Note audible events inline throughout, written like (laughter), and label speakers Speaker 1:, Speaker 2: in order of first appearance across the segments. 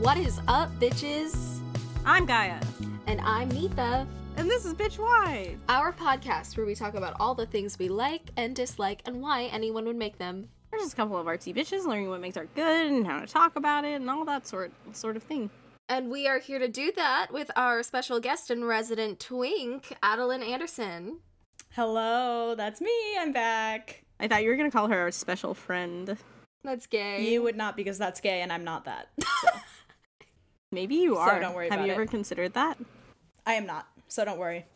Speaker 1: What is up, bitches?
Speaker 2: I'm Gaia,
Speaker 1: And I'm Neetha,
Speaker 2: and this is Bitch Why.
Speaker 1: our podcast where we talk about all the things we like and dislike and why anyone would make them.
Speaker 2: We're just a couple of artsy bitches learning what makes art good and how to talk about it and all that sort sort of thing.
Speaker 1: And we are here to do that with our special guest and resident twink, Adeline Anderson.
Speaker 3: Hello, that's me. I'm back.
Speaker 2: I thought you were gonna call her our special friend.
Speaker 1: That's gay.
Speaker 3: You would not because that's gay and I'm not that. (laughs)
Speaker 2: Maybe you
Speaker 3: So
Speaker 2: are.
Speaker 3: don't worry
Speaker 2: Have
Speaker 3: about
Speaker 2: you
Speaker 3: it.
Speaker 2: ever considered that?
Speaker 3: I am not. So don't worry.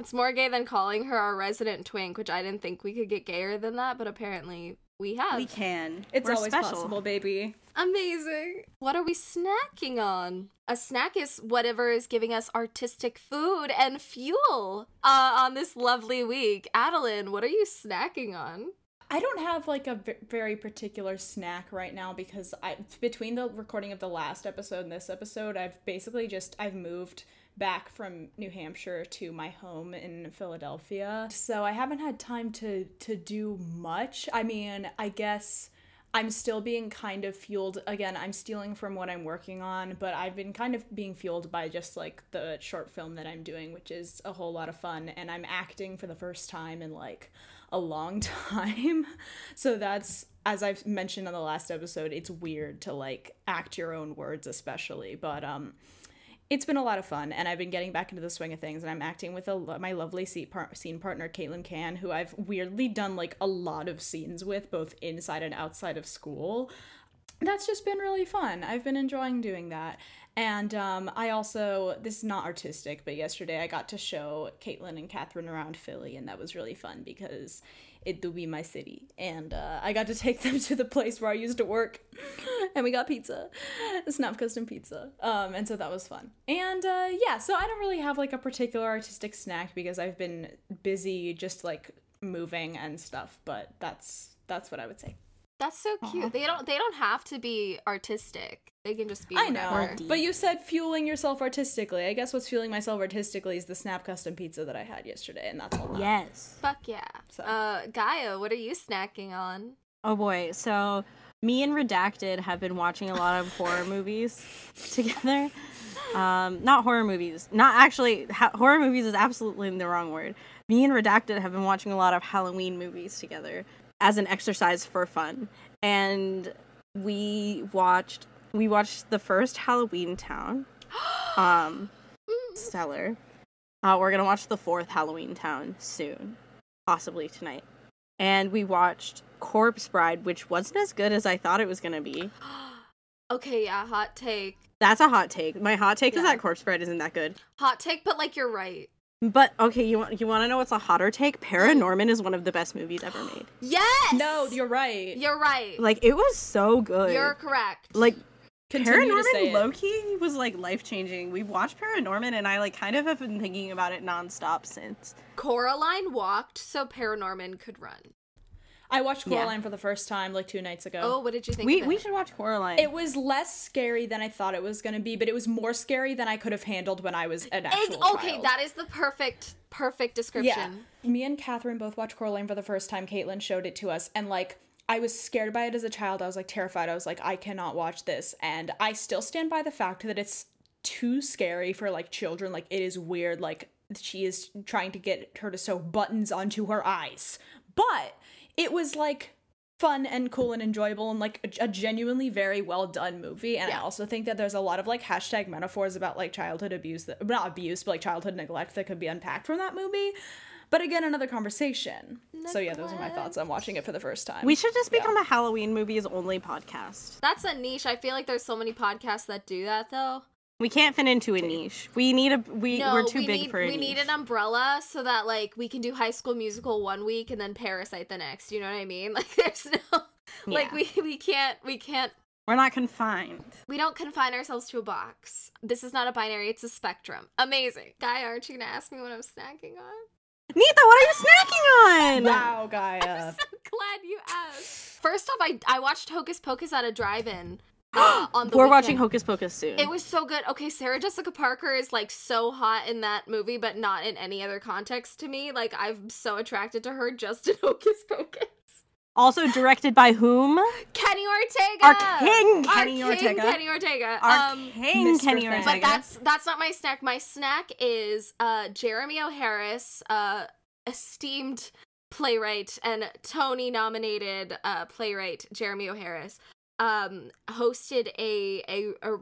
Speaker 1: It's more gay than calling her our resident twink, which I didn't think we could get gayer than that, but apparently we have.
Speaker 2: We can.
Speaker 3: It's
Speaker 2: We're
Speaker 3: always
Speaker 2: special.
Speaker 3: possible, baby.
Speaker 1: Amazing. What are we snacking on? A snack is whatever is giving us artistic food and fuel uh, on this lovely week. Adeline, what are you snacking on?
Speaker 3: I don't have like a v- very particular snack right now because I between the recording of the last episode and this episode, I've basically just I've moved back from New Hampshire to my home in Philadelphia. So I haven't had time to to do much. I mean, I guess I'm still being kind of fueled again. I'm stealing from what I'm working on, but I've been kind of being fueled by just like the short film that I'm doing, which is a whole lot of fun and I'm acting for the first time in like a long (laughs) time. So that's as I've mentioned on the last episode, it's weird to like act your own words especially, but um it's been a lot of fun and I've been getting back into the swing of things and I'm acting with a, my lovely par- scene partner Caitlin Can who I've weirdly done like a lot of scenes with both inside and outside of school that's just been really fun. I've been enjoying doing that. And um, I also, this is not artistic, but yesterday I got to show Caitlin and Catherine around Philly, and that was really fun because it do be my city. And uh, I got to (laughs) take them to the place where I used to work, (laughs) and we got pizza, (laughs) Snap Custom Pizza. Um, and so that was fun. And uh, yeah, so I don't really have like a particular artistic snack because I've been busy just like moving and stuff, but that's that's what I would say.
Speaker 1: That's so cute. They don't they don't have to be artistic. They can just be
Speaker 3: I know,
Speaker 1: whatever.
Speaker 3: but you said fueling yourself artistically. I guess what's fueling myself artistically is the Snap Custom Pizza that I had yesterday, and that's all. lot.
Speaker 2: Yes.
Speaker 1: Fuck yeah.
Speaker 3: So.
Speaker 1: Uh Gaia, what are you snacking on?
Speaker 2: Oh boy. So me and Redacted have been watching a lot of (laughs) horror movies together. Um, not horror movies. Not actually. Ha- horror movies is absolutely the wrong word. Me and Redacted have been watching a lot of Halloween movies together as an exercise for fun, and we watched we watched the first Halloween Town. (gasps) Um, stellar. Uh, we're gonna watch the fourth Halloween Town soon, possibly tonight. And we watched Corpse Bride, which wasn't as good as I thought it was gonna be. (gasps)
Speaker 1: okay, yeah, hot take.
Speaker 2: That's a hot take. My hot take is that Corpse Bride isn't that good.
Speaker 1: Hot take, but like you're right.
Speaker 2: But okay, you want you want to know what's a hotter take? Paranorman is one of the best movies ever made. (gasps)
Speaker 1: Yes.
Speaker 3: No, you're right.
Speaker 1: You're right.
Speaker 2: Like it was so good.
Speaker 1: You're correct.
Speaker 2: like
Speaker 3: Continue to say
Speaker 2: Paranorman
Speaker 3: it.
Speaker 2: Loki was like life changing. We watched Paranorman and I like kind of have been thinking about it nonstop since.
Speaker 1: Coraline walked so Paranorman could run.
Speaker 3: I watched
Speaker 2: Yeah.
Speaker 3: Coraline for the first time like two nights ago.
Speaker 1: Oh, what did you think?
Speaker 2: We
Speaker 1: of
Speaker 2: we should watch Coraline.
Speaker 3: It was less scary than I thought it was going to be, but it was more scary than I could have handled when I was an
Speaker 1: Ex-
Speaker 3: actual
Speaker 1: okay,
Speaker 3: child.
Speaker 1: that is the perfect perfect
Speaker 3: yeah.
Speaker 1: description.
Speaker 3: Me and Catherine both watched Coraline for the first time. Caitlin showed it to us, and like I was scared by it as a child. I was like terrified. I was like, I cannot watch this, and I still stand by the fact that it's too scary for like children. Like it is weird. Like she is trying to get her to sew buttons onto her eyes, but it was like fun and cool and enjoyable and like a, genuinely very well done movie and i also think that there's a lot of like hashtag metaphors about like childhood abuse that not abuse but like childhood neglect that could be unpacked from that movie but again another conversation so yeah those are my thoughts on watching it for the first time
Speaker 2: we should just
Speaker 3: Yeah.
Speaker 2: become a Halloween movies only podcast.
Speaker 1: That's a niche. I feel like there's so many podcasts that do that though.
Speaker 2: We can't fit into a niche. We need a we
Speaker 1: No,
Speaker 2: we're too
Speaker 1: we
Speaker 2: big
Speaker 1: need,
Speaker 2: for a
Speaker 1: we
Speaker 2: niche.
Speaker 1: need an umbrella so that like we can do High School Musical one week and then Parasite the next. You know what I mean? (laughs) Like there's no like we we can't we can't
Speaker 2: We're not confined.
Speaker 1: we don't confine ourselves to a box. This is not a binary, it's a spectrum. Amazing. Gaia, aren't you gonna ask me what I'm snacking on?
Speaker 2: Nita, what are you snacking on?
Speaker 3: wow (laughs) gaia I'm
Speaker 1: so glad you asked. First off, I I watched Hocus Pocus at a drive-in (gasps) uh, on the
Speaker 2: We're
Speaker 1: weekend.
Speaker 2: watching Hocus Pocus soon.
Speaker 1: It was so good. Okay, Sarah Jessica Parker is like so hot in that movie, but not in any other context to me. Like I'm so attracted to her just in (laughs) Hocus Pocus.
Speaker 2: Also directed by whom?
Speaker 1: Kenny Ortega.
Speaker 2: Our king,
Speaker 1: Our
Speaker 2: Kenny
Speaker 1: king,
Speaker 2: Ortega.
Speaker 1: Kenny Ortega.
Speaker 2: Our
Speaker 1: um,
Speaker 2: king,
Speaker 3: Mr.
Speaker 2: Kenny Ortega.
Speaker 1: but that's that's not my snack. My snack is uh Jeremy O. Harris, uh esteemed playwright and Tony nominated uh playwright Jeremy O. Harris um hosted a a, a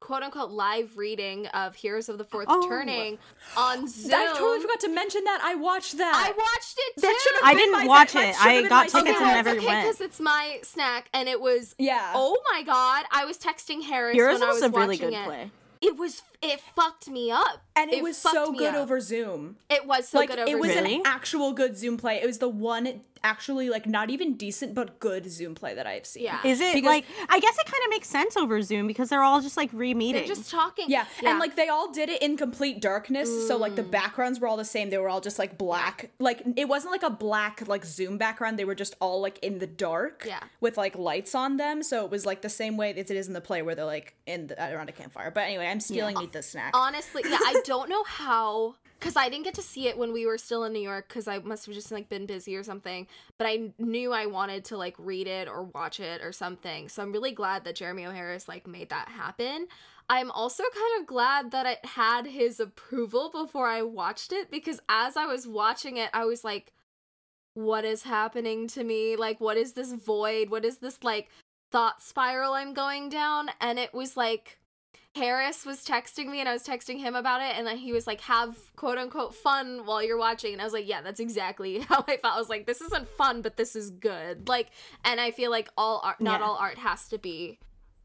Speaker 1: quote unquote live reading of Heroes of the Fourth
Speaker 2: Oh.
Speaker 1: Turning on Zoom.
Speaker 3: I totally forgot to mention that. I watched that.
Speaker 1: I watched it too.
Speaker 3: That should've
Speaker 2: I didn't
Speaker 3: my-
Speaker 2: watch
Speaker 3: that
Speaker 2: it.
Speaker 3: should've
Speaker 2: I got tickets
Speaker 1: okay,
Speaker 2: and never
Speaker 1: it's okay
Speaker 2: went.
Speaker 1: because it's my snack and it was
Speaker 3: Yeah.
Speaker 1: oh my god I was texting Harris
Speaker 2: Heroes
Speaker 1: when I
Speaker 2: was
Speaker 1: was
Speaker 2: a really good
Speaker 1: it.
Speaker 2: play.
Speaker 1: It was it fucked me up
Speaker 3: and it, was so good
Speaker 1: up.
Speaker 3: over Zoom.
Speaker 1: It was so
Speaker 3: like
Speaker 1: good over Zoom.
Speaker 3: it was
Speaker 2: Really?
Speaker 3: an actual good Zoom play. It was the one actually like not even decent but good Zoom play that I've seen.
Speaker 1: Yeah.
Speaker 2: Is it
Speaker 3: Because-
Speaker 2: like I guess it kind of makes sense over Zoom because they're all just like re-meeting.
Speaker 1: They're just talking.
Speaker 3: Yeah. and like they all did it in complete darkness. So like the
Speaker 1: Mm.
Speaker 3: backgrounds were all the same. They were all just like black. Like it wasn't like a black like Zoom background. They were just all like in the dark.
Speaker 1: Yeah.
Speaker 3: With like lights on them. So it was like the same way as it is in the play where they're like in the, around a campfire. But anyway, I'm stealing Meet the Snack.
Speaker 1: honestly, yeah, I (laughs) don't know how because I didn't get to see it when we were still in New York because I must have just like been busy or something. But I knew I wanted to like read it or watch it or something. So I'm really glad that Jeremy O. Harris like made that happen. I'm also kind of glad that it had his approval before I watched it because as I was watching it, I was like, what is happening to me? Like, what is this void? What is this like thought spiral I'm going down? And it was like, Harris was texting me and I was texting him about it and then he was like have quote unquote fun while you're watching and I was like yeah that's exactly (laughs) how I felt I was like this isn't fun but this is good like and I feel like all art not
Speaker 2: Yeah.
Speaker 1: all art has to be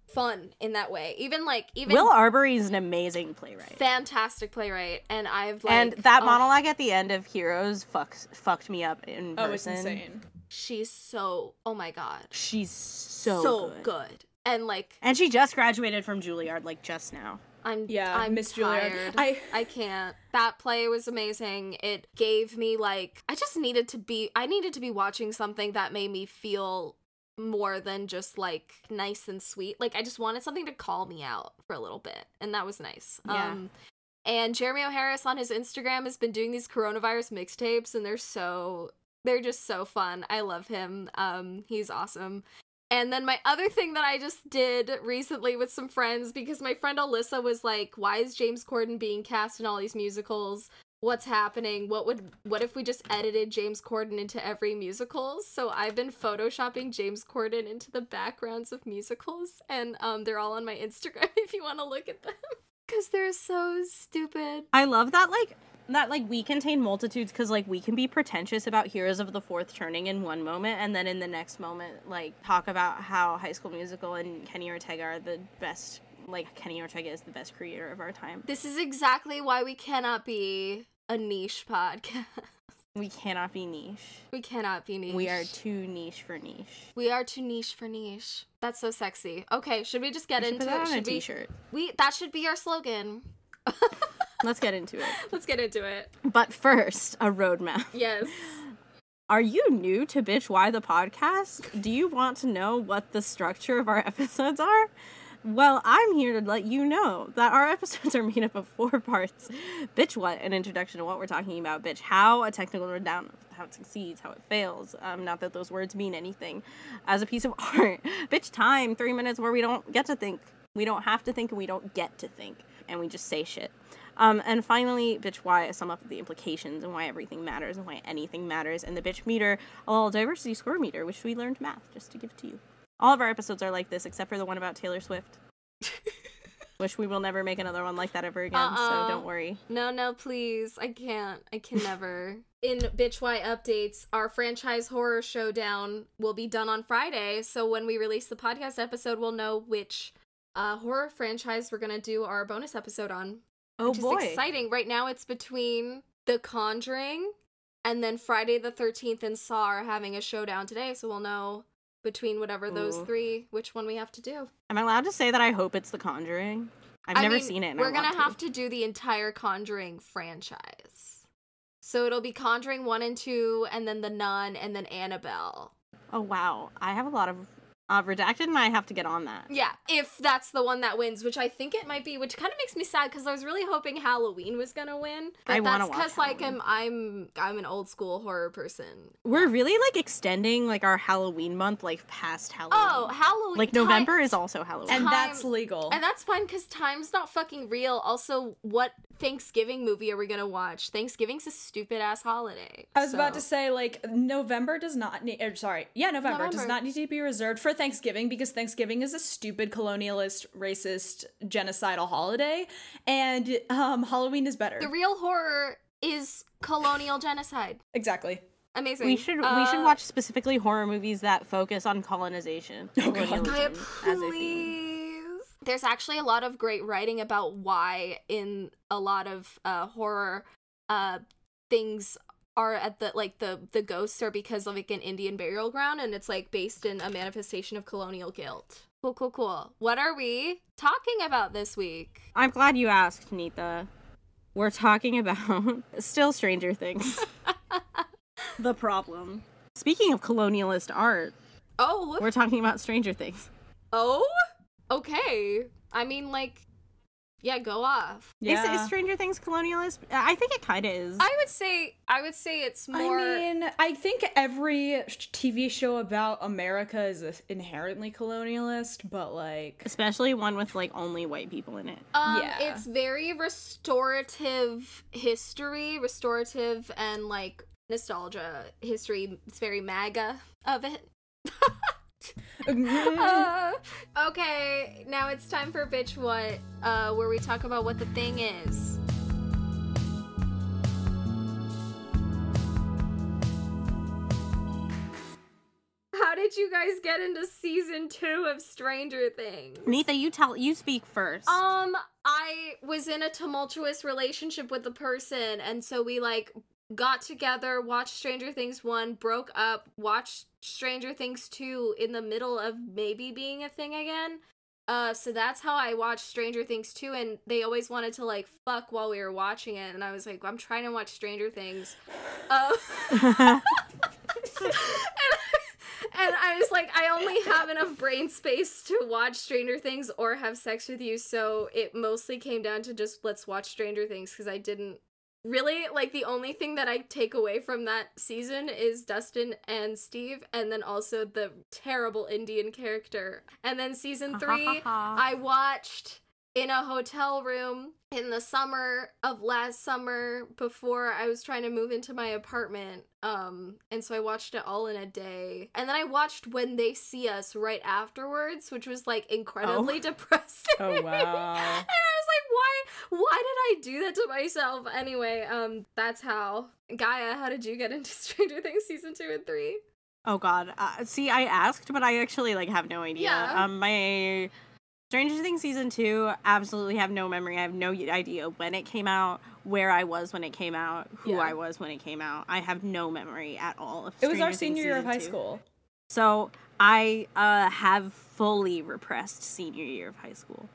Speaker 1: fun in that way even like even
Speaker 2: Will Arbery is an amazing playwright.
Speaker 1: fantastic playwright and I've like
Speaker 2: and that
Speaker 1: oh,
Speaker 2: monologue at the end of Heroes fucks fucked me up in
Speaker 3: oh, it's insane.
Speaker 1: she's so oh my god
Speaker 2: She's so,
Speaker 1: so,
Speaker 2: good.
Speaker 1: good. And like
Speaker 2: And she just graduated from Juilliard like just now.
Speaker 1: I'm
Speaker 3: Yeah,
Speaker 1: I'm
Speaker 3: Miss Juilliard.
Speaker 1: tired.
Speaker 3: I-
Speaker 1: I can't. That play was amazing. It gave me like I just needed to be I needed to be watching something that made me feel more than just like nice and sweet. Like I just wanted something to call me out for a little bit, and that was nice.
Speaker 2: Yeah.
Speaker 1: Um and Jeremy O. Harris on his Instagram has been doing these coronavirus mixtapes and they're so they're just so fun. I love him. Um he's awesome. And then my other thing that I just did recently with some friends because my friend Alyssa was like, "Why is James Corden being cast in all these musicals? What's happening? What would what if we just edited James Corden into every musical?" So I've been photoshopping James Corden into the backgrounds of musicals and um they're all on my Instagram (laughs) if you want to look at them cuz they're so stupid.
Speaker 2: I love that like that like we contain multitudes because like we can be pretentious about Heroes of the Fourth Turning in one moment and then in the next moment like talk about how High School Musical and Kenny Ortega are the best like Kenny Ortega is the best creator of our time.
Speaker 1: This is exactly why we cannot be a niche podcast. (laughs)
Speaker 2: We cannot be niche.
Speaker 1: We cannot be niche.
Speaker 2: We are too niche for niche.
Speaker 1: We are too niche for niche. That's so sexy. Okay, should we just get
Speaker 2: We
Speaker 1: into it?
Speaker 2: on a
Speaker 1: Should we,
Speaker 2: t-shirt.
Speaker 1: we that should be our slogan. (laughs)
Speaker 2: Let's get into it. (laughs)
Speaker 1: Let's get into it.
Speaker 2: But first, a roadmap.
Speaker 1: Yes.
Speaker 2: Are you new to Bitch Why the podcast? Do you want to know what the structure of our (laughs) episodes are? Well, I'm here to let you know that our (laughs) episodes are made up of four parts. Bitch What, an introduction to what we're talking about. Bitch How, a technical rundown of how it succeeds, how it fails. Um, not that those words mean anything. As a piece of art. Bitch Time, three minutes where we don't get to think. We don't have to think and we don't get to think. And we just say shit. Um, and finally, bitch, why I sum up the implications and why everything matters and why anything matters, and the bitch meter, a little diversity score meter, which we learned math just to give to you. All of our episodes are like this, except for the one about Taylor Swift, (laughs) which we will never make another one like that ever again.
Speaker 1: Uh-uh.
Speaker 2: So don't worry.
Speaker 1: No, no, please. I can't. I can never. (laughs) In Bitch Why updates, our franchise horror showdown will be done on Friday. So when we release the podcast episode, we'll know which uh, horror franchise we're gonna do our bonus episode on.
Speaker 2: Oh
Speaker 1: which is exciting. Right now, it's between The Conjuring and then Friday the 13th and Saw are having a showdown today, so we'll know between whatever those
Speaker 2: Ooh.
Speaker 1: three which one we have to do.
Speaker 2: Am I allowed to say that I hope it's The Conjuring? I've
Speaker 1: I
Speaker 2: never
Speaker 1: mean,
Speaker 2: seen it. And
Speaker 1: We're gonna
Speaker 2: want
Speaker 1: have to do the entire Conjuring franchise. So it'll be Conjuring 1 and 2, and then The Nun, and then Annabelle.
Speaker 2: Oh wow, I have a lot of Uh, Redacted and I have to get on that.
Speaker 1: Yeah, if that's the one that wins, which I think it might be, which kind of makes me sad because I was really hoping Halloween was gonna win. But
Speaker 2: I wanna
Speaker 1: that's
Speaker 2: watch
Speaker 1: because like I'm I'm I'm an old school horror person.
Speaker 2: We're really like extending like our Halloween month like past Halloween.
Speaker 1: Oh, Halloween!
Speaker 2: like
Speaker 1: time-
Speaker 2: November is also Halloween.
Speaker 3: And
Speaker 1: Time-
Speaker 3: that's legal.
Speaker 1: and that's fine because time's not fucking real. Also, what Thanksgiving movie are we gonna watch? Thanksgiving's a stupid ass holiday.
Speaker 3: I was about to say, like, November does not need, or sorry, yeah, November, does not need to be reserved for Thanksgiving because Thanksgiving is a stupid colonialist, racist, genocidal holiday, and um, Halloween is better.
Speaker 1: the real horror is colonial genocide.
Speaker 3: exactly.
Speaker 1: Amazing.
Speaker 2: we should we should
Speaker 1: Uh,
Speaker 2: watch specifically horror movies that focus on colonization.
Speaker 3: Oh, God.
Speaker 2: colonialism
Speaker 1: Gaia,
Speaker 2: as a theme.
Speaker 1: please. There's actually a lot of great writing about why in a lot of uh, horror uh, things are at the like the the ghosts are because of like an Indian burial ground and it's like based in a manifestation of colonial guilt. Cool, cool, cool. What are we talking about this week?
Speaker 2: I'm glad you asked, Nita. We're talking about (laughs) still Stranger Things. (laughs) the problem. Speaking of colonialist art,
Speaker 1: Oh,
Speaker 2: we're talking about Stranger Things.
Speaker 1: oh, okay. I mean, like, yeah, go off.
Speaker 2: Is, is Stranger Things colonialist? I think it kind of is.
Speaker 1: I would say, I would say it's more.
Speaker 3: I mean, I think every TV show about America is inherently colonialist, but like,
Speaker 2: Especially one with like only white people in it.
Speaker 1: Um,
Speaker 3: Yeah.
Speaker 1: it's very restorative history, restorative and like nostalgia history. It's very MAGA of it. (laughs) Uh, (laughs) okay, now it's time for bitch what, uh, where we talk about what the thing is. How did you guys get into season two of Stranger Things?
Speaker 2: Nita, you tell you speak first.
Speaker 1: Um, I was in a tumultuous relationship with the person, and so we like got together, watched Stranger Things 1, broke up, watched Stranger Things 2 in the middle of maybe being a thing again. Uh, so that's how I watched Stranger Things 2, and they always wanted to like fuck while we were watching it, and I was like, I'm trying to watch Stranger Things. Uh, (laughs) and, and I was like, I only have enough brain space to watch Stranger Things or have sex with you, so it mostly came down to just let's watch Stranger Things because I didn't really like the only thing that I take away from that season is Dustin and Steve, and then also the terrible Indian character. And then season three, I watched in a hotel room in the summer of last summer before I was trying to move into my apartment. Um, and so I watched it all in a day. And then I watched When They See Us right afterwards, which was like incredibly depressing.
Speaker 3: Oh, wow. (laughs)
Speaker 1: and I why why did I do that to myself? Anyway, um, that's how. Gaia, how did you get into (laughs) Stranger Things season two and three?
Speaker 2: Oh God. Uh, see, I asked, but I actually like have no idea.
Speaker 1: Yeah.
Speaker 2: Um, my Stranger Things season two, absolutely have no memory. I have no idea when it came out, where I was when it came out, who
Speaker 1: Yeah.
Speaker 2: I was when it came out. I have no memory at all. Of
Speaker 3: it was our
Speaker 2: Things
Speaker 3: senior year of high
Speaker 2: two.
Speaker 3: school.
Speaker 2: So I uh, have fully repressed senior year of high school.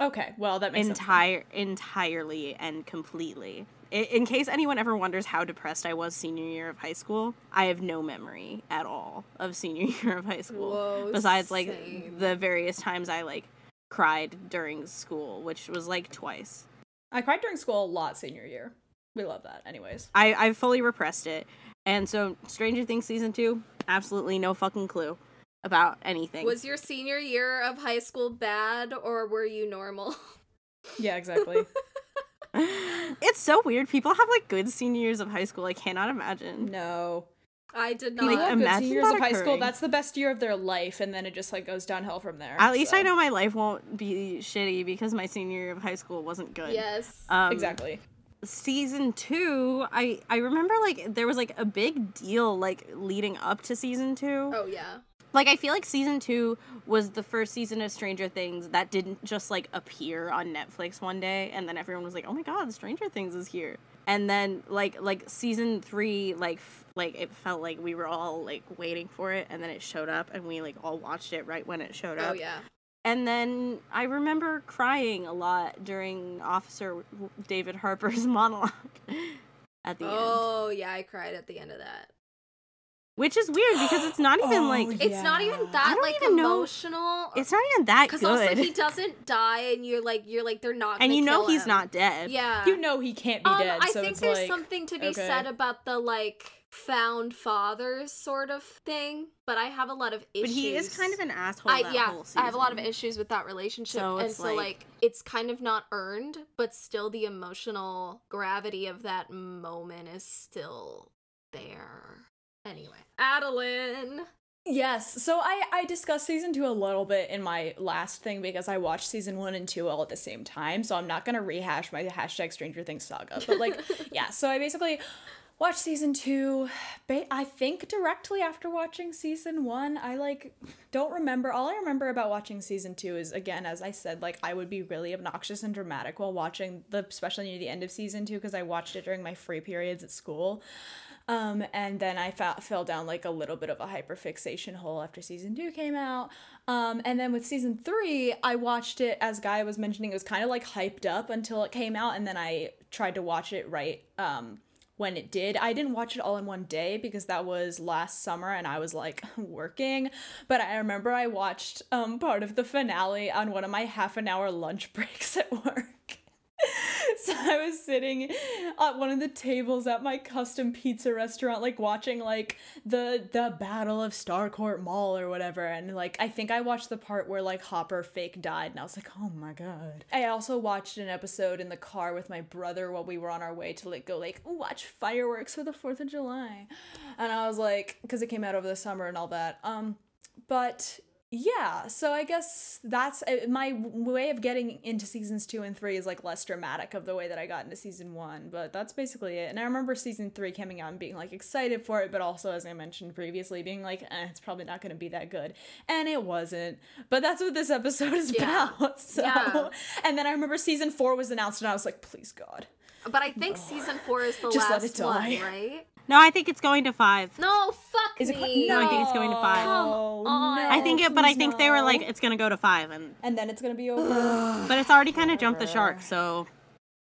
Speaker 3: Okay, well that makes sense.
Speaker 2: entire entirely and completely I- in case anyone ever wonders how depressed i was senior year of high school i have no memory at all of senior (laughs) year of high school
Speaker 1: Whoa,
Speaker 2: besides like
Speaker 1: same.
Speaker 2: the various times i like cried during school which was like twice
Speaker 3: I cried during school a lot senior year. We love that, anyways.
Speaker 2: i i fully repressed it and so stranger things season 2 absolutely no fucking clue about anything
Speaker 1: Was your senior year of high school bad or were you normal?
Speaker 3: Yeah, exactly. (laughs)
Speaker 2: it's so weird people have like good senior years of high school i cannot imagine
Speaker 3: no.
Speaker 1: I did
Speaker 2: People
Speaker 3: People
Speaker 1: not.
Speaker 3: have good
Speaker 2: imagine
Speaker 3: senior years of high school. That's the best year of their life, and then it just like goes downhill from there.
Speaker 2: At least I know my life won't be shitty because my senior year of high school wasn't good.
Speaker 1: yes.
Speaker 2: Um,
Speaker 3: exactly.
Speaker 2: Season two, I I remember like there was like a big deal like leading up to season two.
Speaker 1: oh yeah.
Speaker 2: Like I feel like season two was the first season of Stranger Things that didn't just like appear on Netflix one day and then everyone was like, oh my god, Stranger Things is here. And then like like season three like f- like it felt like we were all like waiting for it and then it showed up and we like all watched it right when it showed oh, up.
Speaker 1: Oh yeah.
Speaker 2: And then I remember crying a lot during Officer David Harbour's (laughs) monologue at the end.
Speaker 1: Oh yeah, I cried at the end of that.
Speaker 2: Which is weird because it's not even
Speaker 3: Oh,
Speaker 2: like
Speaker 1: It's not even
Speaker 3: Yeah.
Speaker 1: that
Speaker 2: don't
Speaker 1: like
Speaker 2: even know-
Speaker 1: emotional.
Speaker 2: it's not even that
Speaker 1: because also he doesn't die, and you're like you're like they're not.
Speaker 2: and
Speaker 1: gonna
Speaker 2: you know
Speaker 1: kill
Speaker 2: he's
Speaker 1: him.
Speaker 2: not dead.
Speaker 1: Yeah.
Speaker 3: You know he can't be
Speaker 1: um,
Speaker 3: dead,
Speaker 1: I
Speaker 3: so
Speaker 1: think
Speaker 3: it's
Speaker 1: there's
Speaker 3: like
Speaker 1: something to be
Speaker 3: okay.
Speaker 1: said about the like found fathers sort of thing, but I have a lot of issues.
Speaker 2: But he is kind of an asshole.
Speaker 1: I
Speaker 2: that
Speaker 1: yeah,
Speaker 2: whole
Speaker 1: I have a lot of issues with that relationship,
Speaker 2: So
Speaker 1: and
Speaker 2: it's
Speaker 1: so
Speaker 2: like-
Speaker 1: like it's kind of not earned, but still the emotional gravity of that moment is still there. Anyway, Adeline.
Speaker 3: Yes. So I I discussed season 2 a little bit in my last thing because I watched season 1 and 2 all at the same time, so I'm not going to rehash my hashtag Stranger Things saga. But like (laughs) yeah, so I basically watched season 2 ba- I think directly after watching season 1. I like don't remember all I remember about watching season 2 is again as I said like I would be really obnoxious and dramatic while watching the especially near the end of season 2 because I watched it during my free periods at school. Um, and then I fa- fell down like a little bit of a hyperfixation hole after season two came out. Um, and then with season three, I watched it as Gaia was mentioning, it was kind of like hyped up until it came out, and then I tried to watch it right um, when it did. I didn't watch it all in one day because that was last summer and I was like (laughs) working. But I remember I watched um, part of the finale on one of my half an hour lunch (laughs) breaks at work. (laughs) so I was sitting at one of the tables at my custom pizza restaurant, like watching like the the Battle of Starcourt Mall or whatever, and like I think I watched the part where like Hopper fake died, and I was like, oh my god. I also watched an episode in the car with my brother while we were on our way to like go like watch fireworks for the Fourth of July, and I was like, because it came out over the summer and all that. Um, but yeah so i guess that's uh, my way of getting into seasons two and three is like less dramatic of the way that i got into season one but that's basically it and i remember season three coming out and being like excited for it but also as i mentioned previously being like eh, it's probably not going to be that good and it wasn't but that's what this episode is
Speaker 1: Yeah.
Speaker 3: about (laughs) so
Speaker 1: Yeah.
Speaker 3: and then i remember season four was announced and i was like please god
Speaker 1: But I think season four is the last one, right?
Speaker 2: No, I think it's going to five.
Speaker 1: No, fuck
Speaker 3: is it
Speaker 1: me.
Speaker 2: No, I think it's going to five.
Speaker 1: Come on.
Speaker 2: I think it, but I
Speaker 3: please
Speaker 2: think they were like it's gonna go to five, and
Speaker 3: and then it's going to be over (sighs)
Speaker 2: but it's already kind of jumped the shark. So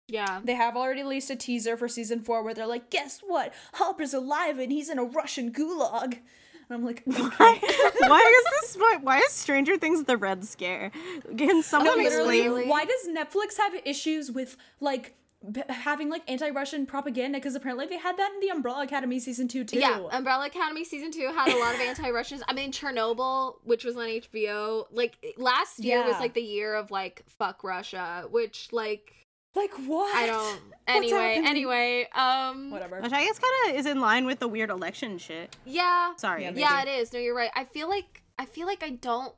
Speaker 1: Yeah.
Speaker 3: They have already released a teaser for season four where they're like, guess what? Hopper's alive and he's in a Russian gulag. And I'm like,
Speaker 2: why, (laughs) why is this? Why, why is Stranger Things the Red Scare? Can someone
Speaker 3: literally,
Speaker 2: explain?
Speaker 3: Why does Netflix have issues with like b- having like anti-Russian propaganda? Because apparently they had that in the Umbrella Academy season two too.
Speaker 1: Yeah, Umbrella Academy season two had a lot of anti-Russians. I mean, Chernobyl, which was on HBO, like last year was like the year of like fuck Russia, which like
Speaker 3: like what?
Speaker 1: I don't. Anyway, anyway, um,
Speaker 3: Whatever.
Speaker 2: Which I guess kind of is in line with the weird election shit.
Speaker 1: yeah,
Speaker 2: Sorry.
Speaker 3: Yeah,
Speaker 1: yeah, it
Speaker 3: maybe.
Speaker 1: is. No, you're right. I feel like I feel like I don't.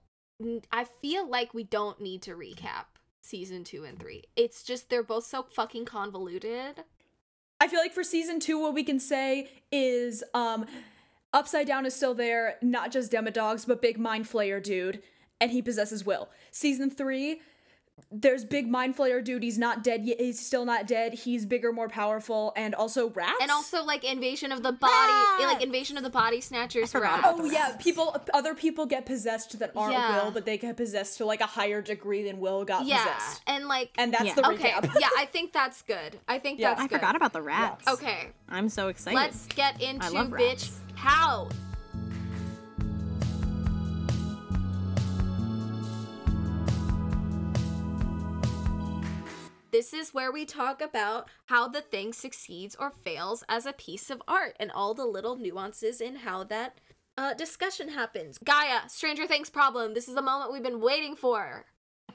Speaker 1: I feel like we don't need to recap season two and three. It's just they're both so fucking convoluted.
Speaker 3: I feel like for season two, what we can say is um Upside Down is still there, not just Demodogs, but Big Mind Flayer dude, and he possesses will. Season three, there's Big Mind Flayer dude, he's not dead yet, he's still not dead, he's bigger, more powerful, and also rats.
Speaker 1: And also like invasion of the body,
Speaker 2: Rats!
Speaker 1: like invasion of the body snatchers. Rats.
Speaker 3: Oh yeah, people other people get possessed that aren't
Speaker 1: Yeah.
Speaker 3: Will, but they get possessed to like a higher degree than Will got
Speaker 1: yeah,
Speaker 3: possessed.
Speaker 1: and like
Speaker 3: And that's
Speaker 2: Yeah.
Speaker 3: the
Speaker 1: okay,
Speaker 3: recap.
Speaker 1: yeah, I think that's good. I think
Speaker 3: Yeah.
Speaker 1: that's
Speaker 2: I
Speaker 1: good.
Speaker 2: forgot about the rats.
Speaker 1: Okay,
Speaker 2: I'm so excited.
Speaker 1: let's get into bitch
Speaker 2: rats.
Speaker 1: how. This is where we talk about how the thing succeeds or fails as a piece of art and all the little nuances in how that uh, discussion happens. Gaia, Stranger Things problem. This is the moment we've been waiting for.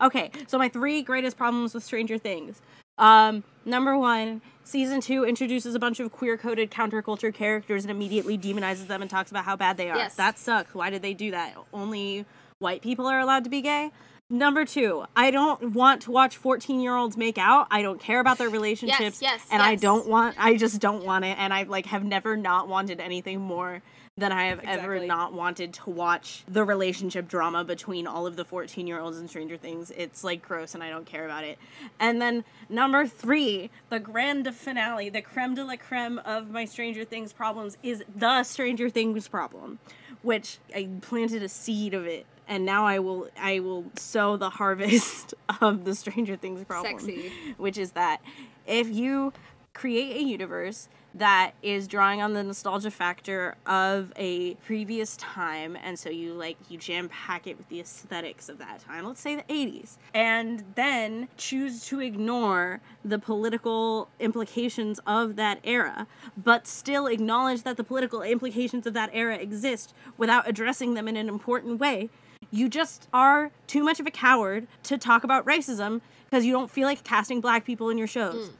Speaker 2: Okay, so my three greatest problems with Stranger Things. Um, number one, season two introduces a bunch of queer coded counterculture characters and immediately demonizes them and talks about how bad they are.
Speaker 1: Yes.
Speaker 2: That sucks. Why did they do that? Only white people are allowed to be gay? Number two, I don't want to watch 14 year olds make out. I don't care about their relationships.
Speaker 1: yes,
Speaker 2: and I don't want, I just don't want it. And I like have never not wanted anything more than I have ever not wanted to watch the relationship drama between all of the 14 year olds in Stranger Things. It's like gross and I don't care about it. And then number three, the grand finale, the creme de la creme of my Stranger Things problems is the Stranger Things problem, which I planted a seed of it. And now I will I will sow the harvest (laughs) of the Stranger Things problem
Speaker 1: Sexy.
Speaker 2: which is that if you create a universe that is drawing on the nostalgia factor of a previous time and so you like you jam pack it with the aesthetics of that time let's say the 80s and then choose to ignore the political implications of that era but still acknowledge that the political implications of that era exist without addressing them in an important way you just are too much of a coward to talk about racism because you don't feel like casting black people in your shows.
Speaker 1: Mm.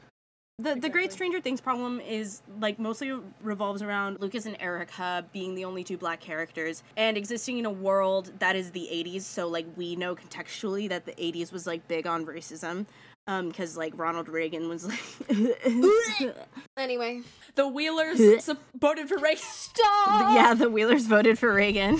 Speaker 2: The, the great Stranger Things problem is like mostly revolves around Lucas and Erica being the only two black characters and existing in a world that is the 80s. So like we know contextually that the 80s was like big on racism um because like Ronald Reagan was like (laughs)
Speaker 1: Anyway,
Speaker 3: The Wheelers (laughs) sup- voted for race.
Speaker 1: stop.
Speaker 2: yeah, the Wheelers voted for Reagan.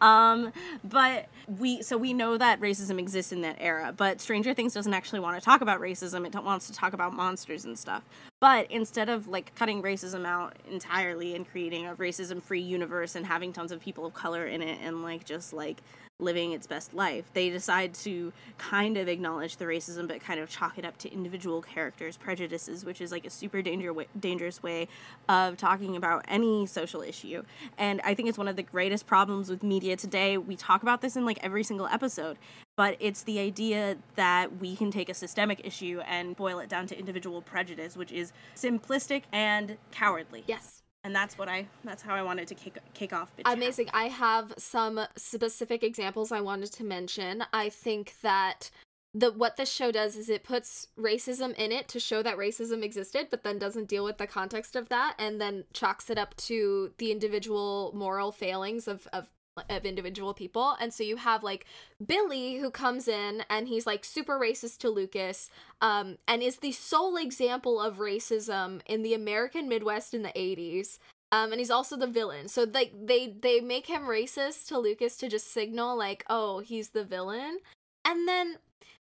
Speaker 2: Um, but we so we know that racism exists in that era. But Stranger Things doesn't actually want to talk about racism. It wants to talk about monsters and stuff. But instead of like cutting racism out entirely and creating a racism-free universe and having tons of people of color in it and like just like living its best life. They decide to kind of acknowledge the racism, but kind of chalk it up to individual characters' prejudices, which is like a super danger dangerous way of talking about any social issue. And I think it's one of the greatest problems with media today. We talk about this in like every single episode, but it's the idea that we can take a systemic issue and boil it down to individual prejudice, which is simplistic and cowardly.
Speaker 1: Yes.
Speaker 2: And that's what I that's how I wanted to kick kick off.
Speaker 1: Amazing. I have some specific examples I wanted to mention. I think that the what this show does is it puts racism in it to show that racism existed, but then doesn't deal with the context of that, and then chalks it up to the individual moral failings of of of individual people. And so you have like Billy who comes in and he's like super racist to Lucas um and is the sole example of racism in the American Midwest in the 80s. Um and he's also the villain. So like they they make him racist to Lucas to just signal like oh, he's the villain. And then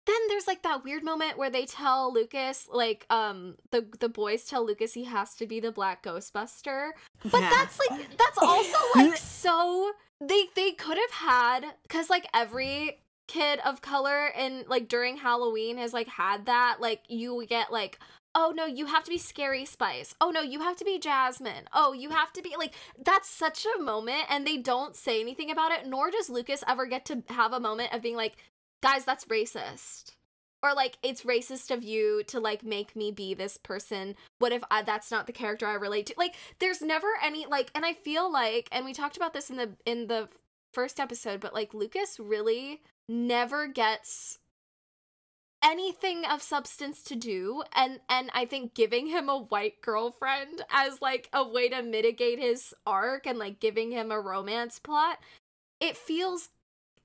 Speaker 1: then there's like that weird moment where they tell Lucas like um the the boys tell Lucas he has to be the black ghostbuster but
Speaker 2: Yeah.
Speaker 1: that's like that's also like (laughs) so they they could have had cuz like every kid of color and like during Halloween has like had that like you get like oh no you have to be scary spice. Oh no you have to be jasmine. Oh you have to be like that's such a moment and they don't say anything about it nor does lucas ever get to have a moment of being like guys that's racist or like it's racist of you to like make me be this person. What if I, that's not the character i relate to? Like there's never any like and i feel like and we talked about this in the in the first episode but like lucas really never gets anything of substance to do and and i think giving him a white girlfriend as like a way to mitigate his arc and like giving him a romance plot it feels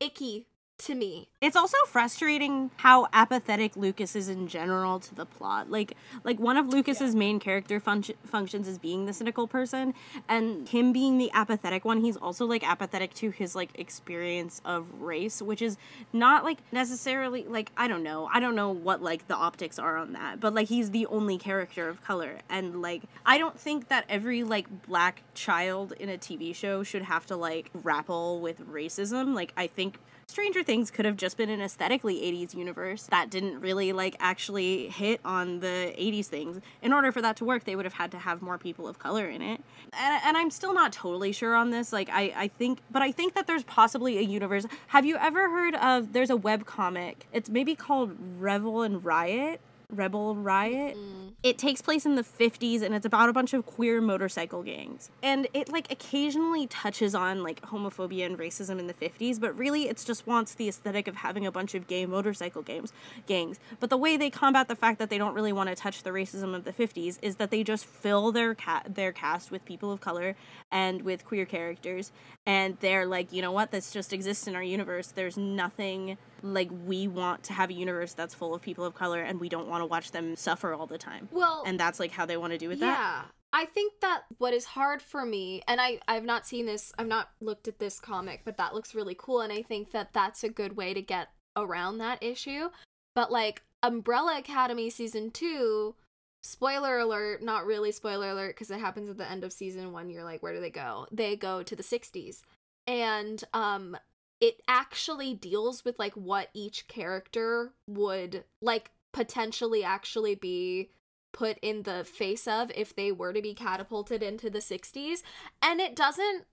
Speaker 1: icky to me
Speaker 2: it's also frustrating how apathetic Lucas is in general to the plot. Like, like one of Lucas's main character func- functions is being the cynical person, and him being the apathetic one, he's also like apathetic to his like experience of race, which is not like necessarily like I don't know, I don't know what like the optics are on that, but like he's the only character of color, and like I don't think that every like black child in a TV show should have to like grapple with racism. Like, I think Stranger Things could have just been an aesthetically 80s universe that didn't really like actually hit on the 80s things. In order for that to work, they would have had to have more people of color in it. And, and I'm still not totally sure on this. Like I, I think but I think that there's possibly a universe. Have you ever heard of there's a web comic. It's maybe called Revel and Riot. Rebel Riot. Mm-hmm. It takes place in the 50s and it's about a bunch of queer motorcycle gangs. And it like occasionally touches on like homophobia and racism in the 50s, but really it's just wants the aesthetic of having a bunch of gay motorcycle games gangs. But the way they combat the fact that they don't really want to touch the racism of the 50s is that they just fill their cat their cast with people of color and with queer characters and they're like, you know what, this just exists in our universe. There's nothing like we want to have a universe that's full of people of color and we don't want to watch them suffer all the time.
Speaker 1: well
Speaker 2: And that's like how they want to do with that.
Speaker 1: yeah i think that what is hard for me and i i've not seen this i've not looked at this comic but that looks really cool and i think that that's a good way to get around that issue but like umbrella academy season 2 spoiler alert not really spoiler alert because it happens at the end of season 1 you're like where do they go they go to the 60s and um it actually deals with like what each character would like potentially actually be put in the face of if they were to be catapulted into the 60s and it doesn't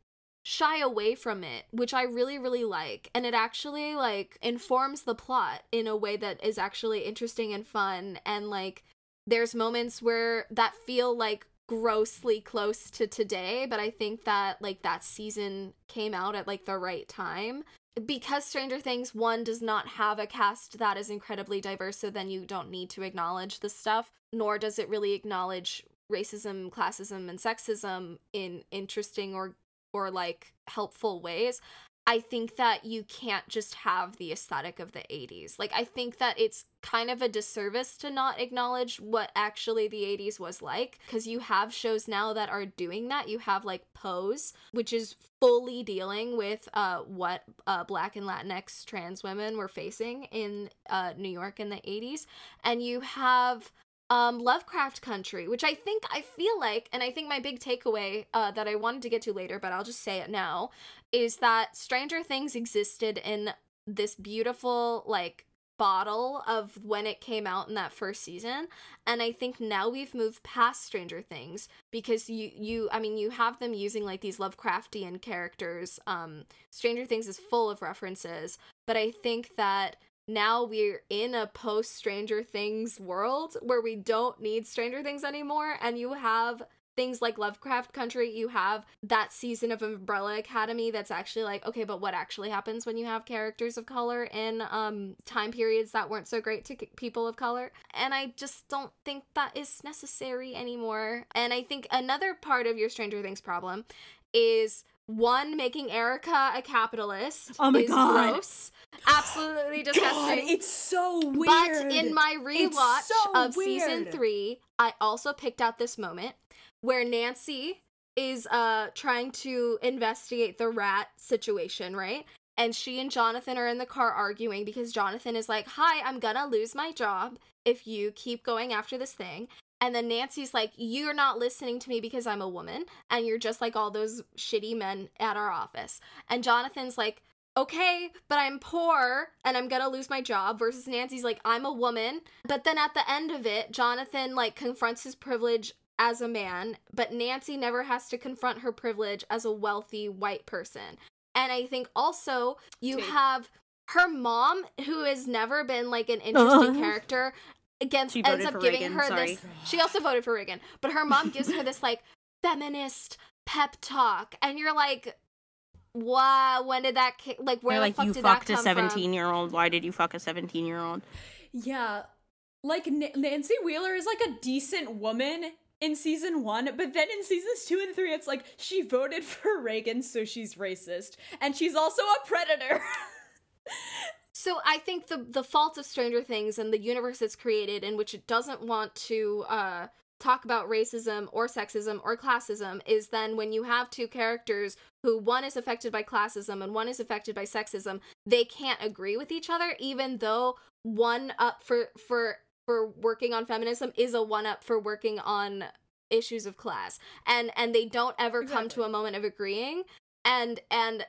Speaker 1: shy away from it which i really really like and it actually like informs the plot in a way that is actually interesting and fun and like there's moments where that feel like grossly close to today but i think that like that season came out at like the right time because Stranger Things one does not have a cast that is incredibly diverse, so then you don't need to acknowledge the stuff, nor does it really acknowledge racism, classism, and sexism in interesting or or like helpful ways. I think that you can't just have the aesthetic of the 80s. Like, I think that it's kind of a disservice to not acknowledge what actually the 80s was like, because you have shows now that are doing that. You have, like, Pose, which is fully dealing with uh, what uh, Black and Latinx trans women were facing in uh, New York in the 80s. And you have um, Lovecraft Country, which I think I feel like, and I think my big takeaway uh, that I wanted to get to later, but I'll just say it now, is that Stranger Things existed in this beautiful like bottle of when it came out in that first season and i think now we've moved past stranger things because you you i mean you have them using like these lovecraftian characters. Um stranger things is full of references but i think that now we're in a post Stranger Things world where we don't need Stranger Things anymore, and you have things like Lovecraft Country, you have that season of Umbrella Academy that's actually like, okay, but what actually happens when you have characters of color in um time periods that weren't so great to people of color? And I just don't think that is necessary anymore. And I think another part of your Stranger Things problem is one making Erica a capitalist
Speaker 2: oh my
Speaker 1: is
Speaker 2: God.
Speaker 1: gross. Absolutely disgusting.
Speaker 3: God, it's so weird.
Speaker 1: But in my rewatch
Speaker 3: so
Speaker 1: of season three, I also picked out this moment where Nancy is uh trying to investigate the rat situation, right? And she and Jonathan are in the car arguing because Jonathan is like, Hi, I'm gonna lose my job if you keep going after this thing. And then Nancy's like, You're not listening to me because I'm a woman, and you're just like all those shitty men at our office. And Jonathan's like, Okay, but I'm poor and I'm gonna lose my job. Versus Nancy's like, I'm a woman. But then at the end of it, Jonathan like confronts his privilege as a man, but Nancy never has to confront her privilege as a wealthy white person. And I think also you have her mom, who has never been like an interesting
Speaker 2: Uh. (laughs)
Speaker 1: character, against
Speaker 2: She
Speaker 1: ends up giving
Speaker 2: Reagan,
Speaker 1: her
Speaker 2: sorry.
Speaker 1: this. She also voted for Reagan, but her mom gives her this like feminist pep talk, and you're like, "Wow, when did that ki- like where
Speaker 2: They're
Speaker 1: the
Speaker 2: like
Speaker 1: fuck
Speaker 2: you
Speaker 1: did that
Speaker 2: fucked a 17
Speaker 1: from?"
Speaker 2: year old. Why did you fuck a 17 year old?
Speaker 3: Yeah. Like N- Nancy Wheeler is like a decent woman in season 1, but then in seasons 2 and 3 it's like she voted for Reagan so she's racist and she's also a predator. (laughs)
Speaker 1: So I think the the fault of Stranger Things and the universe it's created in which it doesn't want to uh talk about racism or sexism or classism is then when you have two characters who one is affected by classism and one is affected by sexism, they can't agree with each other even though one up for for for working on feminism is a one up for working on issues of class. And and they don't ever come to a moment of agreeing and and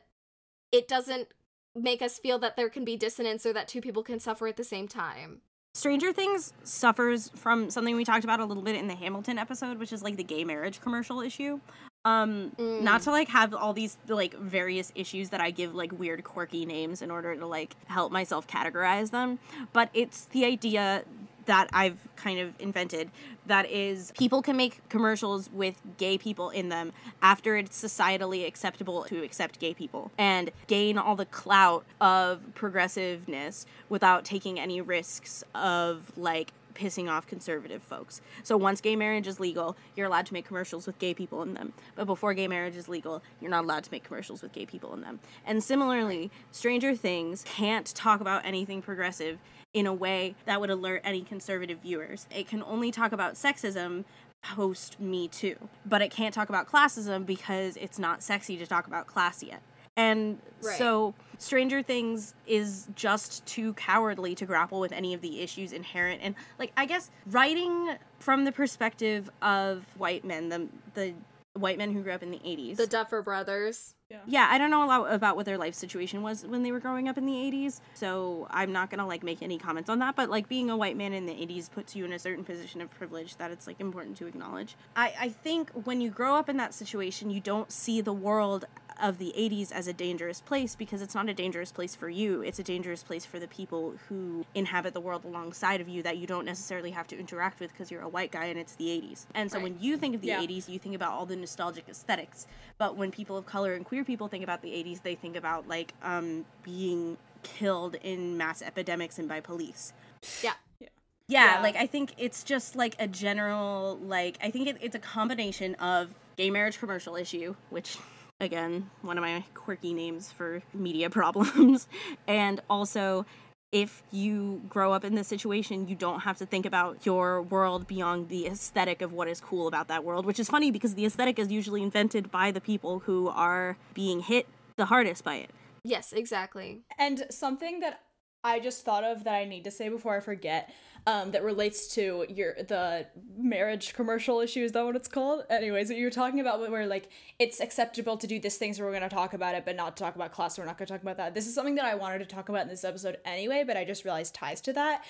Speaker 1: it doesn't make us feel that there can be dissonance or that two people can suffer at the same time.
Speaker 2: Stranger Things suffers from something we talked about a little bit in the Hamilton episode, which is like the gay marriage commercial issue. Um,
Speaker 1: Mm.
Speaker 2: not to like have all these like various issues that I give like weird quirky names in order to like help myself categorize them, but it's the idea that I've kind of invented that is people can make commercials with gay people in them after it's societally acceptable to accept gay people and gain all the clout of progressiveness without taking any risks of like pissing off conservative folks. So once gay marriage is legal, you're allowed to make commercials with gay people in them. But before gay marriage is legal, you're not allowed to make commercials with gay people in them. And similarly, Stranger Things can't talk about anything progressive in a way that would alert any conservative viewers. It can only talk about sexism post Me Too, but it can't talk about classism because it's not sexy to talk about class yet. And
Speaker 1: Right.
Speaker 2: so Stranger Things is just too cowardly to grapple with any of the issues inherent and like I guess writing from the perspective of white men, the the white men who grew up in the 80s.
Speaker 1: The Duffer Brothers.
Speaker 2: Yeah, I don't know a lot about what their life situation was when they were growing up in the 80s, so I'm not gonna like make any comments on that. But like being a white man in the 80s puts you in a certain position of privilege that it's like important to acknowledge. I, I think when you grow up in that situation, you don't see the world of the 80s as a dangerous place because it's not a dangerous place for you. It's a dangerous place for the people who inhabit the world alongside of you that you don't necessarily have to interact with because you're a white guy and it's the 80s. And so
Speaker 1: Right.
Speaker 2: when you think of the
Speaker 3: Yeah.
Speaker 2: 80s, you think about all the nostalgic aesthetics. But when people of color and queer people think about the 80s, they think about like um, being killed in mass epidemics and by police.
Speaker 1: Yeah.
Speaker 2: Yeah,
Speaker 3: Yeah.
Speaker 2: like I think it's just like a general like I think it, it's a combination of gay marriage commercial issue, which again one of my quirky names for media (laughs) problems, and also if you grow up in this situation, you don't have to think about your world beyond the aesthetic of what is cool about that world, which is funny because the aesthetic is usually invented by the people who are being hit the hardest by it.
Speaker 1: Yes, exactly.
Speaker 3: And something that I just thought of that I need to say before I forget, um, that relates to your the marriage commercial issue. Is that what it's called? Anyways, you were talking about where like it's acceptable to do this thing, so we're gonna talk about it, but not talk about class. So we're not gonna talk about that. This is something that I wanted to talk about in this episode anyway, but I just realized ties to that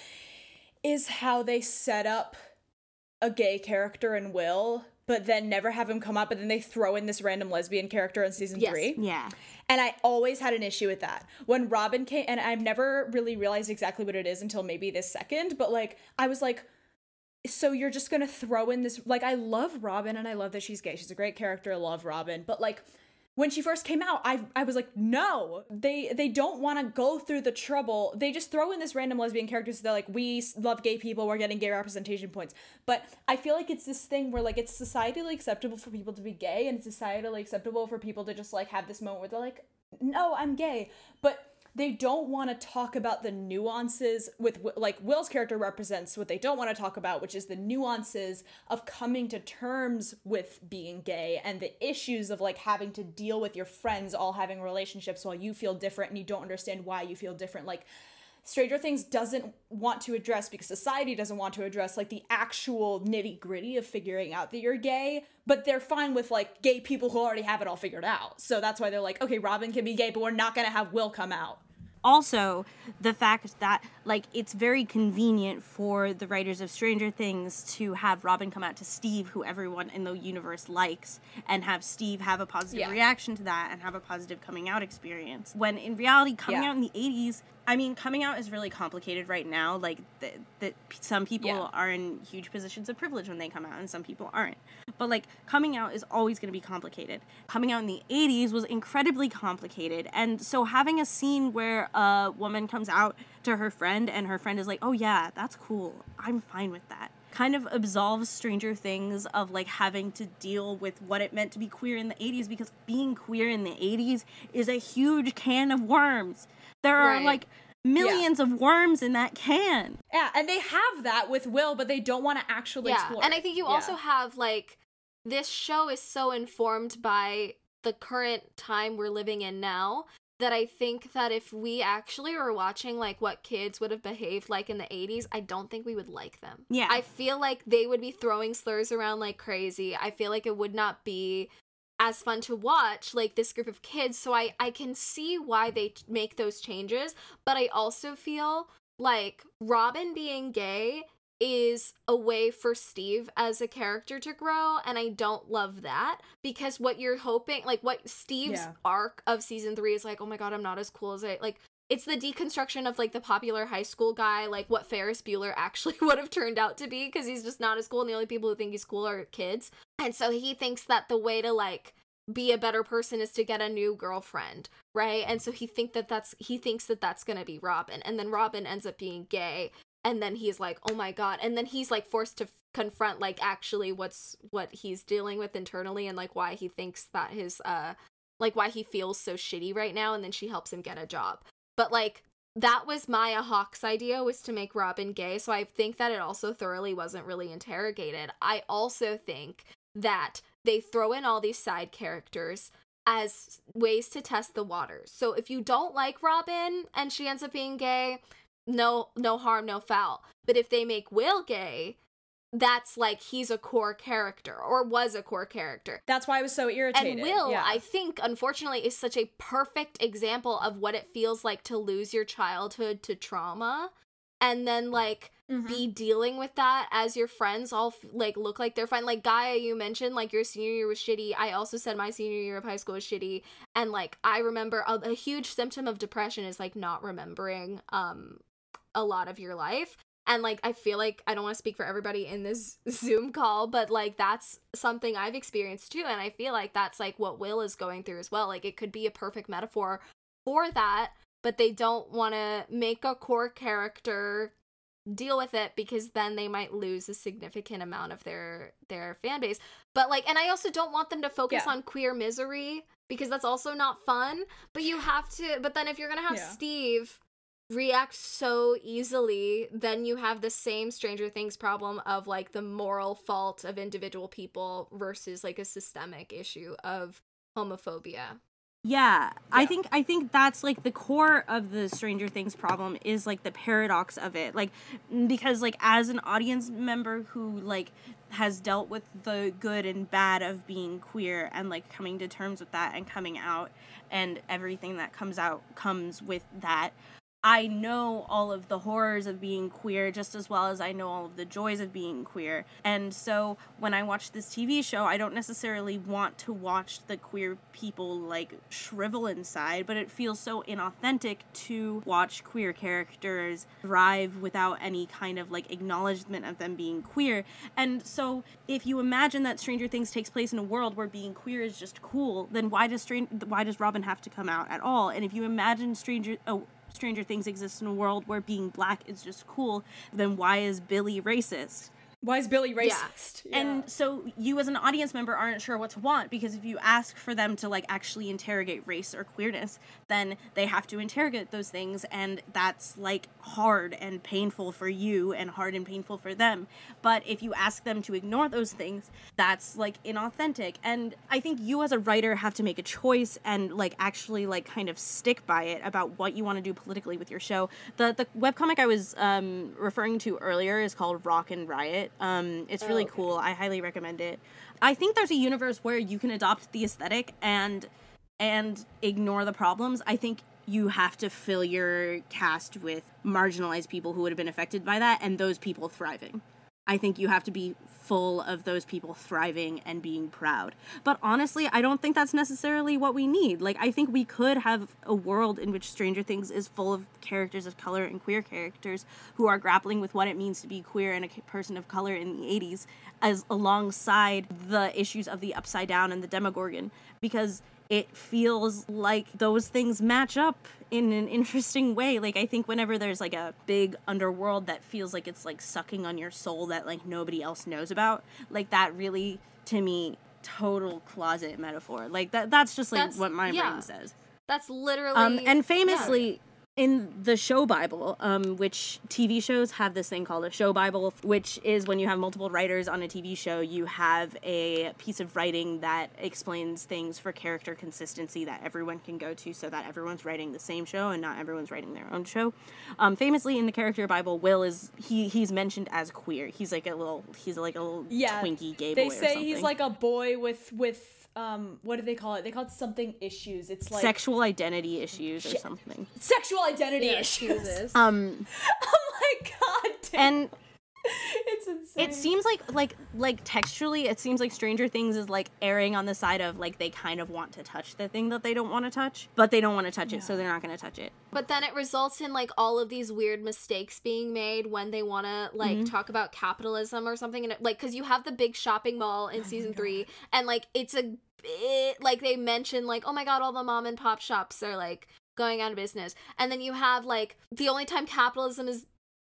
Speaker 3: is how they set up a gay character in Will, but then never have him come up, but then they throw in this random lesbian character in season
Speaker 1: Yes.
Speaker 3: three.
Speaker 2: Yeah.
Speaker 3: And I always had an issue with that. When Robin came, and I've never really realized exactly what it is until maybe this second, but like, I was like, so you're just gonna throw in this, like, I love Robin and I love that she's gay. She's a great character. I love Robin. But like, when she first came out, I I was like, no, they they don't want to go through the trouble. They just throw in this random lesbian character. So they're like, we love gay people. We're getting gay representation points. But I feel like it's this thing where like it's societally acceptable for people to be gay, and it's societally acceptable for people to just like have this moment where they're like, no, I'm gay, but they don't want to talk about the nuances with like Will's character represents what they don't want to talk about, which is the nuances of coming to terms with being gay and the issues of like having to deal with your friends all having relationships while you feel different and you don't understand why you feel different. Like Stranger Things doesn't want to address because society doesn't want to address like the actual nitty gritty of figuring out that you're gay, but they're fine with like gay people who already have it all figured out. So that's why they're like, okay, Robin can be gay, but we're not gonna have Will come out.
Speaker 2: also the fact that like it's very convenient for the writers of stranger things to have robin come out to steve who everyone in the universe likes and have steve have a positive
Speaker 3: Yeah.
Speaker 2: reaction to that and have a positive coming out experience when in reality coming
Speaker 3: Yeah.
Speaker 2: out in the 80s i mean coming out is really complicated right now. Like that some people
Speaker 3: Yeah.
Speaker 2: are in huge positions of privilege when they come out and some people aren't. But like coming out is always going to be complicated. Coming out in the 80s was incredibly complicated. And so having a scene where a woman comes out to her friend and her friend is like oh yeah that's cool. I'm fine with that. Kind of absolves stranger things of like having to deal with what it meant to be queer in the 80s because being queer in the 80s is a huge can of worms there are
Speaker 1: Right.
Speaker 2: like millions of worms in that can
Speaker 3: Yeah, and they have that with Will, but they don't want to actually explore.
Speaker 1: yeah
Speaker 3: explore.
Speaker 1: and i think you
Speaker 3: Yeah.
Speaker 1: also have like this show is so informed by the current time we're living in now that i think that if we actually were watching like what kids would have behaved like in the 80s i don't think we would like them
Speaker 2: Yeah.
Speaker 1: i feel like they would be throwing slurs around like crazy i feel like it would not be as fun to watch like this group of kids so i i can see why they t- make those changes but i also feel like robin being gay is a way for Steve as a character to grow and I don't love that because what you're hoping like what Steve's
Speaker 3: Yeah.
Speaker 1: arc of season 3 is like oh my god I'm not as cool as I like it's the deconstruction of like the popular high school guy like what Ferris Bueller actually (laughs) would have turned out to be because he's just not as cool and the only people who think he's cool are kids. And so he thinks that the way to like be a better person is to get a new girlfriend right? And so he think that that's he thinks that that's to be Robin and then Robin ends up being gay and then he's like oh my god and then he's like forced to confront like actually what's what he's dealing with internally and like why he thinks that his uh like why he feels so shitty right now and then she helps him get a job but like that was Maya Hawke's idea was to make Robin gay so I think that it also thoroughly wasn't really interrogated I also think that they throw in all these side characters as ways to test the waters. So if you don't like Robin and she ends up being gay, no no harm, no foul. But if they make Will gay, that's like he's a core character or was a core character.
Speaker 3: That's why I was so irritated.
Speaker 1: And Will,
Speaker 3: yeah.
Speaker 1: I think, unfortunately, is such a perfect example of what it feels like to lose your childhood to trauma and then like
Speaker 3: Mhm.
Speaker 1: be dealing with that as your friends all f- like look like they're fine. Like Gaia, you mentioned like your senior year was shitty. I also said my senior year of high school was shitty, and like I remember a, a huge symptom of depression is like not remembering um a lot of your life. And like I feel like I don't want to speak for everybody in this (laughs) Zoom call, but like that's something I've experienced too, and I feel like that's like what Will is going through as well. Like it could be a perfect metaphor for that, but they don't want to make a core character deal with it because then they might lose a significant amount of their their fan base but like and i also don't want them to focus
Speaker 3: Yeah.
Speaker 1: on queer misery because that's also not fun but you have to but then if you're gonna have
Speaker 3: Yeah.
Speaker 1: steve react so easily then you have the same stranger things problem of like the moral fault of individual people versus like a systemic issue of homophobia
Speaker 2: Yeah, I think I think that's like the core of the Stranger Things problem is like the paradox of it. Like because like as an audience member who like has dealt with the good and bad of being queer and like coming to terms with that and coming out and everything that comes out comes with that. I know all of the horrors of being queer just as well as I know all of the joys of being queer. And so when I watch this TV show, I don't necessarily want to watch the queer people like shrivel inside, but it feels so inauthentic to watch queer characters thrive without any kind of like acknowledgement of them being queer. And so if you imagine that Stranger Things takes place in a world where being queer is just cool, then why does Stran- why does Robin have to come out at all? And if you imagine Stranger oh Stranger Things exists in a world where being black is just cool, then why is Billy racist?
Speaker 3: Why is Billy racist? Yeah.
Speaker 2: And so you as an audience member aren't sure what to want because if you ask for them to like actually interrogate race or queerness, then they have to interrogate those things and that's like hard and painful for you and hard and painful for them. But if you ask them to ignore those things, that's like inauthentic. And I think you as a writer have to make a choice and like actually like kind of stick by it about what you want to do politically with your show. The the webcomic I was um referring to earlier is called Rock and Riot. Um it's really
Speaker 1: okay.
Speaker 2: cool. I highly recommend it. I think there's a universe where you can adopt the aesthetic and and ignore the problems. I think you have to fill your cast with marginalized people who would have been affected by that and those people thriving. I think you have to be full of those people thriving and being proud. But honestly, I don't think that's necessarily what we need. Like, I think we could have a world in which Stranger Things is full of characters of color and queer characters who are grappling with what it means to be queer and a person of color in the 80s, as alongside the issues of the Upside Down and the Demogorgon. Because it feels like those things match up in an interesting way. Like I think whenever there's like a big underworld that feels like it's like sucking on your soul that like nobody else knows about, like that really to me total closet metaphor. Like that that's just like
Speaker 1: That's-
Speaker 2: what my
Speaker 1: yeah.
Speaker 2: brain says.
Speaker 1: that's literally
Speaker 2: Um and
Speaker 1: yeah.
Speaker 2: In the show bible um which tv shows have this thing called a show bible which is when you have multiple writers on a tv show you have a piece of writing that explains things for character consistency that everyone can go to so that everyone's writing the same show and not everyone's writing their own show. Um famously in the character bible will is he he's mentioned as queer. He's like a little he's like a little
Speaker 3: Yeah,
Speaker 2: twinkie gay
Speaker 3: they
Speaker 2: boy or
Speaker 3: say he's like a boy with with um what do they call it? They call it something issues. It's like
Speaker 2: sexual identity issues or something
Speaker 3: sexual identity
Speaker 1: Yeah,
Speaker 3: issues. (laughs)
Speaker 2: Um
Speaker 3: I'm like, god damn.
Speaker 2: and
Speaker 3: it's insane.
Speaker 2: it seems like like like textually it seems like stranger things is like erring on the side of like they kind of want to touch the thing that they don't want to touch but they don't want to touch it so they're not going to touch it
Speaker 1: But then it results in like all of these weird mistakes being made when they want to like
Speaker 2: Mm-hmm.
Speaker 1: talk about capitalism or something. And it, like, because you have the big shopping mall
Speaker 2: Oh
Speaker 1: in season three, and like it's a bit like they mention like, oh my god, all the mom and pop shops are like going out of business. And then you have like the only time capitalism is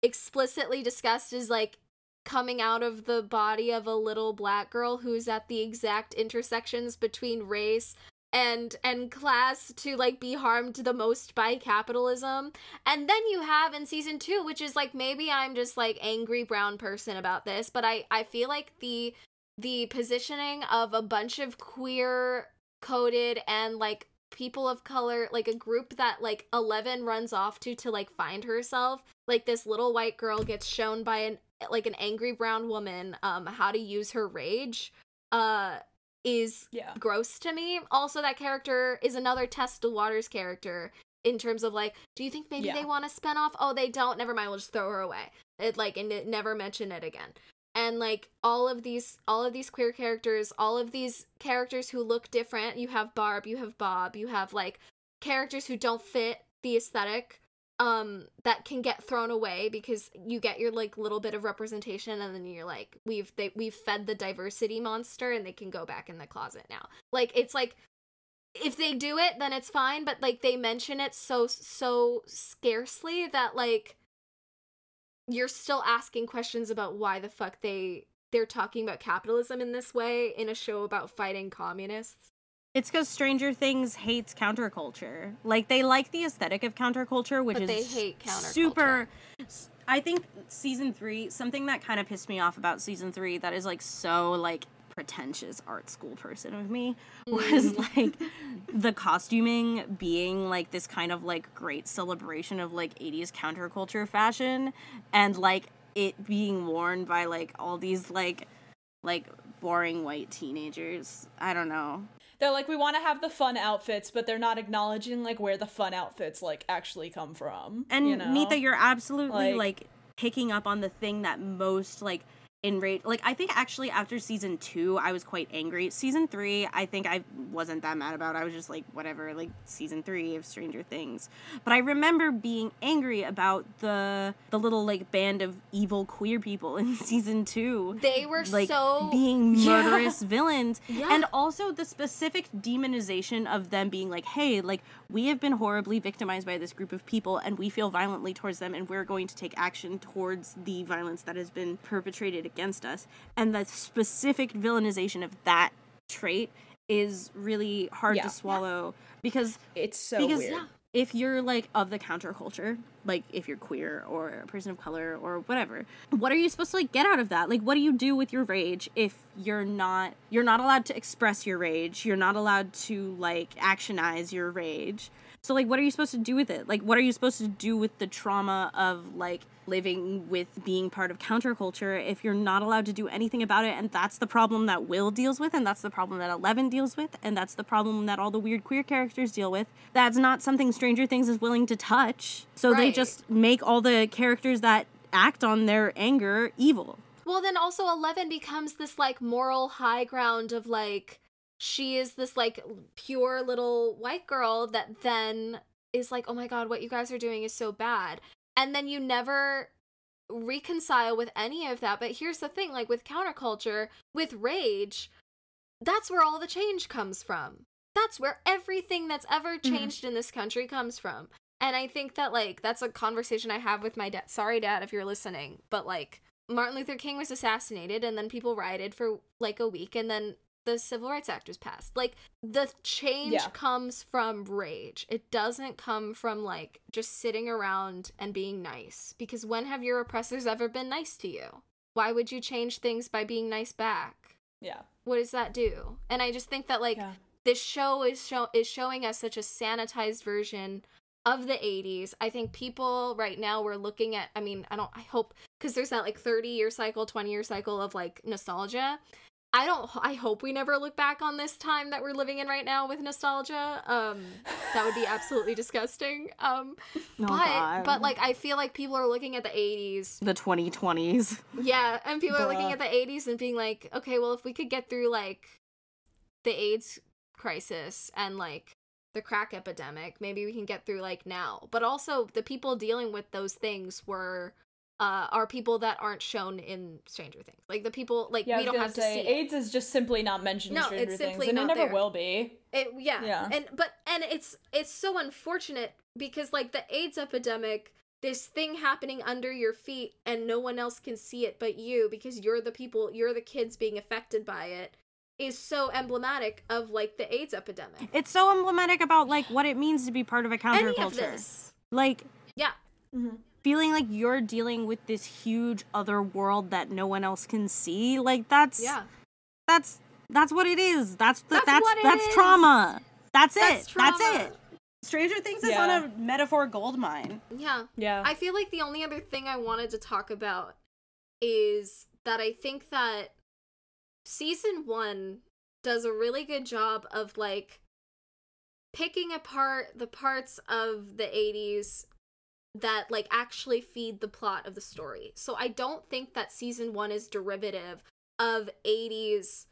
Speaker 1: explicitly discussed is like coming out of the body of a little black girl who's at the exact intersections between race and and class to like be harmed the most by capitalism and then you have in season 2 which is like maybe i'm just like angry brown person about this but i i feel like the the positioning of a bunch of queer coded and like people of color, like a group that like Eleven runs off to to like find herself. Like this little white girl gets shown by an like an angry brown woman um how to use her rage. Uh is
Speaker 3: Yeah.
Speaker 1: gross to me. Also, that character is another Tess Waters character in terms of like, do you think maybe
Speaker 3: Yeah.
Speaker 1: they want to spin off? Oh, they don't. Never mind. We'll just throw her away. It like and it, never mention it again. And like all of these, all of these queer characters, all of these characters who look different. You have Barb, you have Bob, you have like characters who don't fit the aesthetic um that can get thrown away because you get your like little bit of representation and then you're like we've they we've fed the diversity monster and they can go back in the closet now like it's like if they do it then it's fine but like they mention it so so scarcely that like you're still asking questions about why the fuck they they're talking about capitalism in this way in a show about fighting communists
Speaker 2: It's because Stranger Things hates counterculture. Like they like the aesthetic of counterculture, which
Speaker 1: But
Speaker 2: is
Speaker 1: they hate counterculture.
Speaker 2: super. I think season three, something that kind of pissed me off about season three, that is like so like pretentious art school person of me, was
Speaker 1: Mm.
Speaker 2: like the costuming being like this kind of like great celebration of like 80s counterculture fashion, and like it being worn by like all these like like boring white teenagers. I don't know.
Speaker 3: They're like, we want to have the fun outfits, but they're not acknowledging like where the fun outfits like actually come from.
Speaker 2: And
Speaker 3: you know?
Speaker 2: Nita, you're absolutely
Speaker 3: Like-
Speaker 2: like, picking up on the thing that most like enraged. Like I think actually after season two, I was quite angry. Season three, I think I wasn't that mad about. I was just like whatever, like season three of Stranger Things. But I remember being angry about the the little like band of evil queer people (laughs) in season two.
Speaker 1: they were
Speaker 2: Like
Speaker 1: so
Speaker 2: being (laughs)
Speaker 1: Yeah.
Speaker 2: murderous villains,
Speaker 1: Yeah.
Speaker 2: and also the specific demonization of them being like, "Hey, like we have been horribly victimized by this group of people, and we feel violently towards them, and we're going to take action towards the violence that has been perpetrated against us." And the specific villainization of that trait is really hard
Speaker 3: Yeah.
Speaker 2: to swallow because
Speaker 3: it's so
Speaker 2: because
Speaker 3: weird.
Speaker 1: yeah.
Speaker 2: if you're like of the counterculture, like if you're queer or a person of color or whatever, what are you supposed to like get out of that? Like what do you do with your rage if you're not you're not allowed to express your rage, you're not allowed to like actionize your rage. So like what are you supposed to do with it? Like what are you supposed to do with the trauma of like living with being part of counterculture if you're not allowed to do anything about it and that's the problem that Will deals with and that's the problem that Eleven deals with and that's the problem that all the weird queer characters deal with. That's not something Stranger Things is willing to touch. So they just make all the characters that act on their anger evil.
Speaker 1: Well, then also Eleven becomes this like moral high ground of like she is this like pure little white girl that then is like, oh my god, what you guys are doing is so bad. And then you never reconcile with any of that. But here's the thing like with counterculture, with rage, that's where all the change comes from. That's where everything that's ever mm-hmm. changed in this country comes from. And I think that like that's a conversation I have with my dad. Sorry, dad, if you're listening, but like Martin Luther King was assassinated, and then people rioted for like a week, and then the Civil Rights Act was passed. Like the change
Speaker 3: Yeah.
Speaker 1: comes from rage. It doesn't come from like just sitting around and being nice. Because when have your oppressors ever been nice to you? Why would you change things by being nice back?
Speaker 3: Yeah.
Speaker 1: What does that do? And I just think that like
Speaker 3: yeah.
Speaker 1: this show is show is showing us such a sanitized version of the 80s. I think people right now we're looking at I mean, I don't I hope cuz there's that like 30 year cycle, 20 year cycle of like nostalgia. I don't I hope we never look back on this time that we're living in right now with nostalgia. Um that would be absolutely disgusting. Um
Speaker 2: Oh,
Speaker 1: but
Speaker 2: God.
Speaker 1: but like I feel like people are looking at the 80s
Speaker 2: the 2020s.
Speaker 1: yeah, and people are looking at the 80s and being like, okay, well, if we could get through like the AIDS crisis and like the crack epidemic, maybe we can get through like now. But also, the people dealing with those things were uh are people that aren't shown in Stranger Things. Like the people like
Speaker 3: Yeah,
Speaker 1: we don't
Speaker 3: gonna
Speaker 1: have
Speaker 3: say
Speaker 1: to see.
Speaker 3: AIDS is just simply not mentioned
Speaker 1: No,
Speaker 3: in Stranger
Speaker 1: it's
Speaker 3: Things,
Speaker 1: simply
Speaker 3: and it never
Speaker 1: there.
Speaker 3: will be.
Speaker 1: It, yeah.
Speaker 3: Yeah.
Speaker 1: And but and it's it's so unfortunate because like the AIDS epidemic, this thing happening under your feet and no one else can see it but you because you're the people, you're the kids being affected by it is so emblematic of like the AIDS epidemic.
Speaker 2: It's so emblematic about like what it means to be part of a
Speaker 1: Any
Speaker 2: counterculture.
Speaker 1: of this.
Speaker 2: Like
Speaker 1: Yeah.
Speaker 3: Mhm.
Speaker 2: Feeling like you're dealing with this huge other world that no one else can see. Like that's
Speaker 1: Yeah.
Speaker 2: that's that's what it is. That's the,
Speaker 1: That's
Speaker 2: that's
Speaker 1: what it
Speaker 2: that's
Speaker 1: is.
Speaker 2: trauma. That's it.
Speaker 1: That's
Speaker 2: That's, it. Stranger Things is on a metaphor gold mine.
Speaker 1: Yeah.
Speaker 3: Yeah.
Speaker 1: I feel like the only other thing I wanted to talk about is that I think that season one does a really good job of like picking apart the parts of the 80s that like actually feed the plot of the story. So I don't think that season 1 is derivative of 80s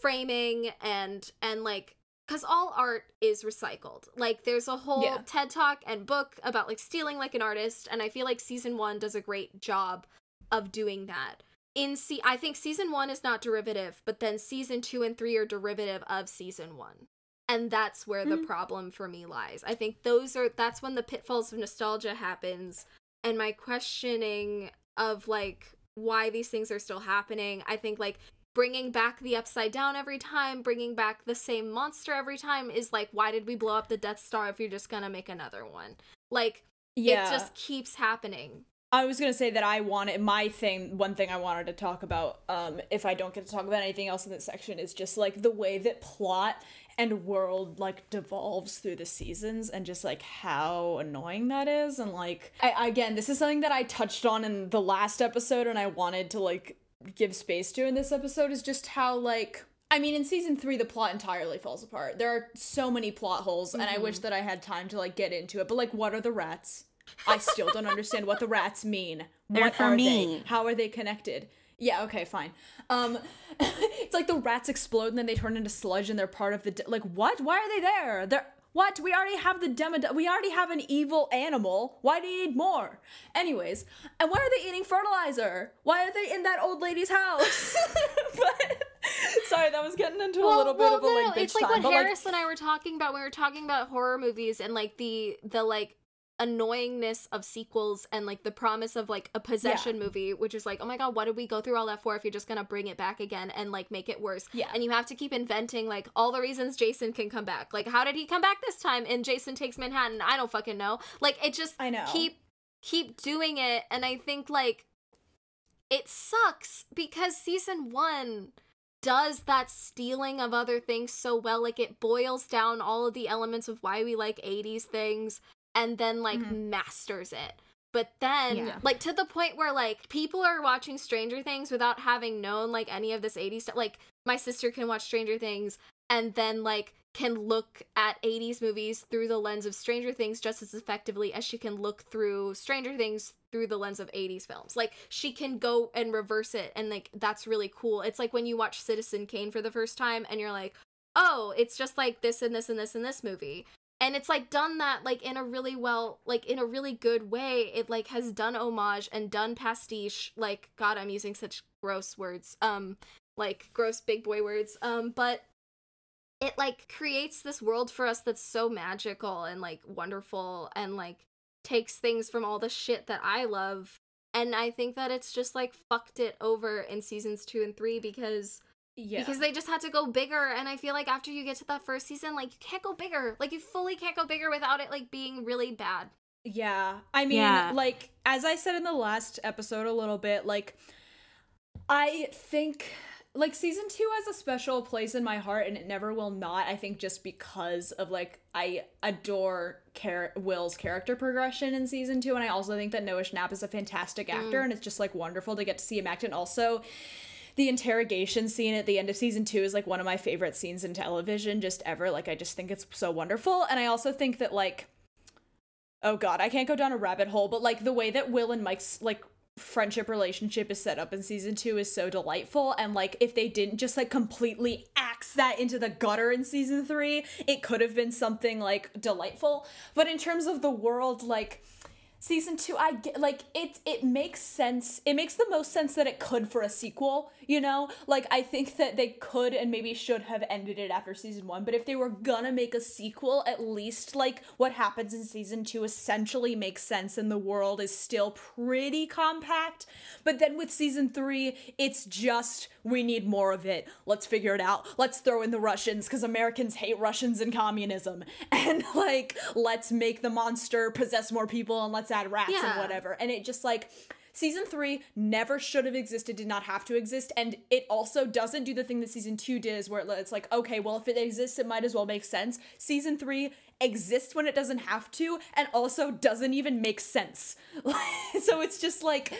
Speaker 1: framing and and like cuz all art is recycled. Like there's a whole
Speaker 3: Yeah.
Speaker 1: TED Talk and book about like stealing like an artist and I feel like season 1 does a great job of doing that. In se- I think season 1 is not derivative, but then season 2 and 3 are derivative of season 1 and that's where the
Speaker 3: Mhm.
Speaker 1: problem for me lies i think those are that's when the pitfalls of nostalgia happens and my questioning of like why these things are still happening i think like bringing back the upside down every time bringing back the same monster every time is like why did we blow up the death star if you're just gonna make another one like
Speaker 3: yeah.
Speaker 1: it just keeps happening
Speaker 3: I was gonna say that I wanted my thing. One thing I wanted to talk about, um, if I don't get to talk about anything else in this section, is just like the way that plot and world like devolves through the seasons, and just like how annoying that is. And like, I again, this is something that I touched on in the last episode, and I wanted to like give space to in this episode is just how like. I mean, in season three, the plot entirely falls apart. There are so many plot holes, and I wish that I had time to like get into it. But like, what are the rats? I still don't understand what the rats mean.
Speaker 2: They're
Speaker 3: what
Speaker 2: for
Speaker 3: are
Speaker 2: me.
Speaker 3: they? How are they connected? Yeah, okay, fine. Um, (laughs) it's like the rats explode and then they turn into sludge and they're part of the de- like what? Why are they there? They're what? We already have the demo. We already have an evil animal. Why do you need more? Anyways, and why are they eating fertilizer? Why are they in that old lady's house? (laughs) but sorry, that was getting into a little bit of a
Speaker 1: no,
Speaker 3: like
Speaker 1: no,
Speaker 3: bitch
Speaker 1: it's like
Speaker 3: time.
Speaker 1: what
Speaker 3: but like,
Speaker 1: Harris and I were talking about. when We were talking about horror movies and like the the like annoyingness of sequels and like the promise of like a possession movie, which is like, oh my god, what did we go through all that for if you're just gonna bring it back again and like make it worse?
Speaker 3: Yeah.
Speaker 1: And you have to keep inventing like all the reasons Jason can come back. Like, how did he come back this time? And Jason takes Manhattan. I don't fucking know. Like, it just
Speaker 3: I know.
Speaker 1: keep keep doing it, and I think like it sucks because season one does that stealing of other things so well like it boils down all of the elements of why we like 80s things and then like
Speaker 3: Mhm.
Speaker 1: masters it. But then
Speaker 2: Yeah.
Speaker 1: like to the point where like people are watching stranger things without having known like any of this 80s stuff. Like my sister can watch stranger things and then like can look at 80s movies through the lens of stranger things just as effectively as she can look through stranger things through the lens of 80s films. Like she can go and reverse it and like that's really cool. It's like when you watch citizen kane for the first time and you're like oh it's just like this and this and this and this movie and it's like done that like in a really well like in a really good way it like has done homage and done pastiche like god i'm using such gross words um like gross big boy words um but it like creates this world for us that's so magical and like wonderful and like takes things from all the shit that I love. And I think that it's just like fucked it over in seasons two and three because
Speaker 3: yeah.
Speaker 1: because they just had to go bigger. And I feel like after you get to that first season, like you can't go bigger. Like you fully can't go bigger without it like being really bad.
Speaker 3: Yeah. I mean,
Speaker 2: Yeah.
Speaker 3: like, as I said in the last episode a little bit, like, I think, like, season two has a special place in my heart and it never will not. I think just because of, like, I adore Char- Will's character progression in season two. And I also think that Noah Schnapp is a fantastic actor mm. and it's just, like, wonderful to get to see him act. And also, the interrogation scene at the end of season two is like one of my favorite scenes in television just ever. Like, I just think it's so wonderful. And I also think that, like, oh god, I can't go down a rabbit hole, but like the way that Will and Mike's like friendship relationship is set up in season two is so delightful. And like if they didn't just like completely axe that into the gutter in season three, it could have been something like delightful. But in terms of the world, like season two i get like it it makes sense it makes the most sense that it could for a sequel you know? Like i think that they could and maybe should have ended it after season one but if they were gonna make a sequel at least like what happens in season two essentially makes sense and the world is still pretty compact. But then with season three it's just we need more of it. Let's figure it out. Let's throw in the russians because americans hate russians and communism. (laughs) And like let's make the monster possess more people and let's add rats
Speaker 1: Yeah.
Speaker 3: and whatever and it just like season three never should have existed, did not have to exist, and it also doesn't do the thing that season two did, is where it's like, okay, well, if it exists, it might as well make sense. Season three exists when it doesn't have to, and also doesn't even make sense. (laughs) so it's just like.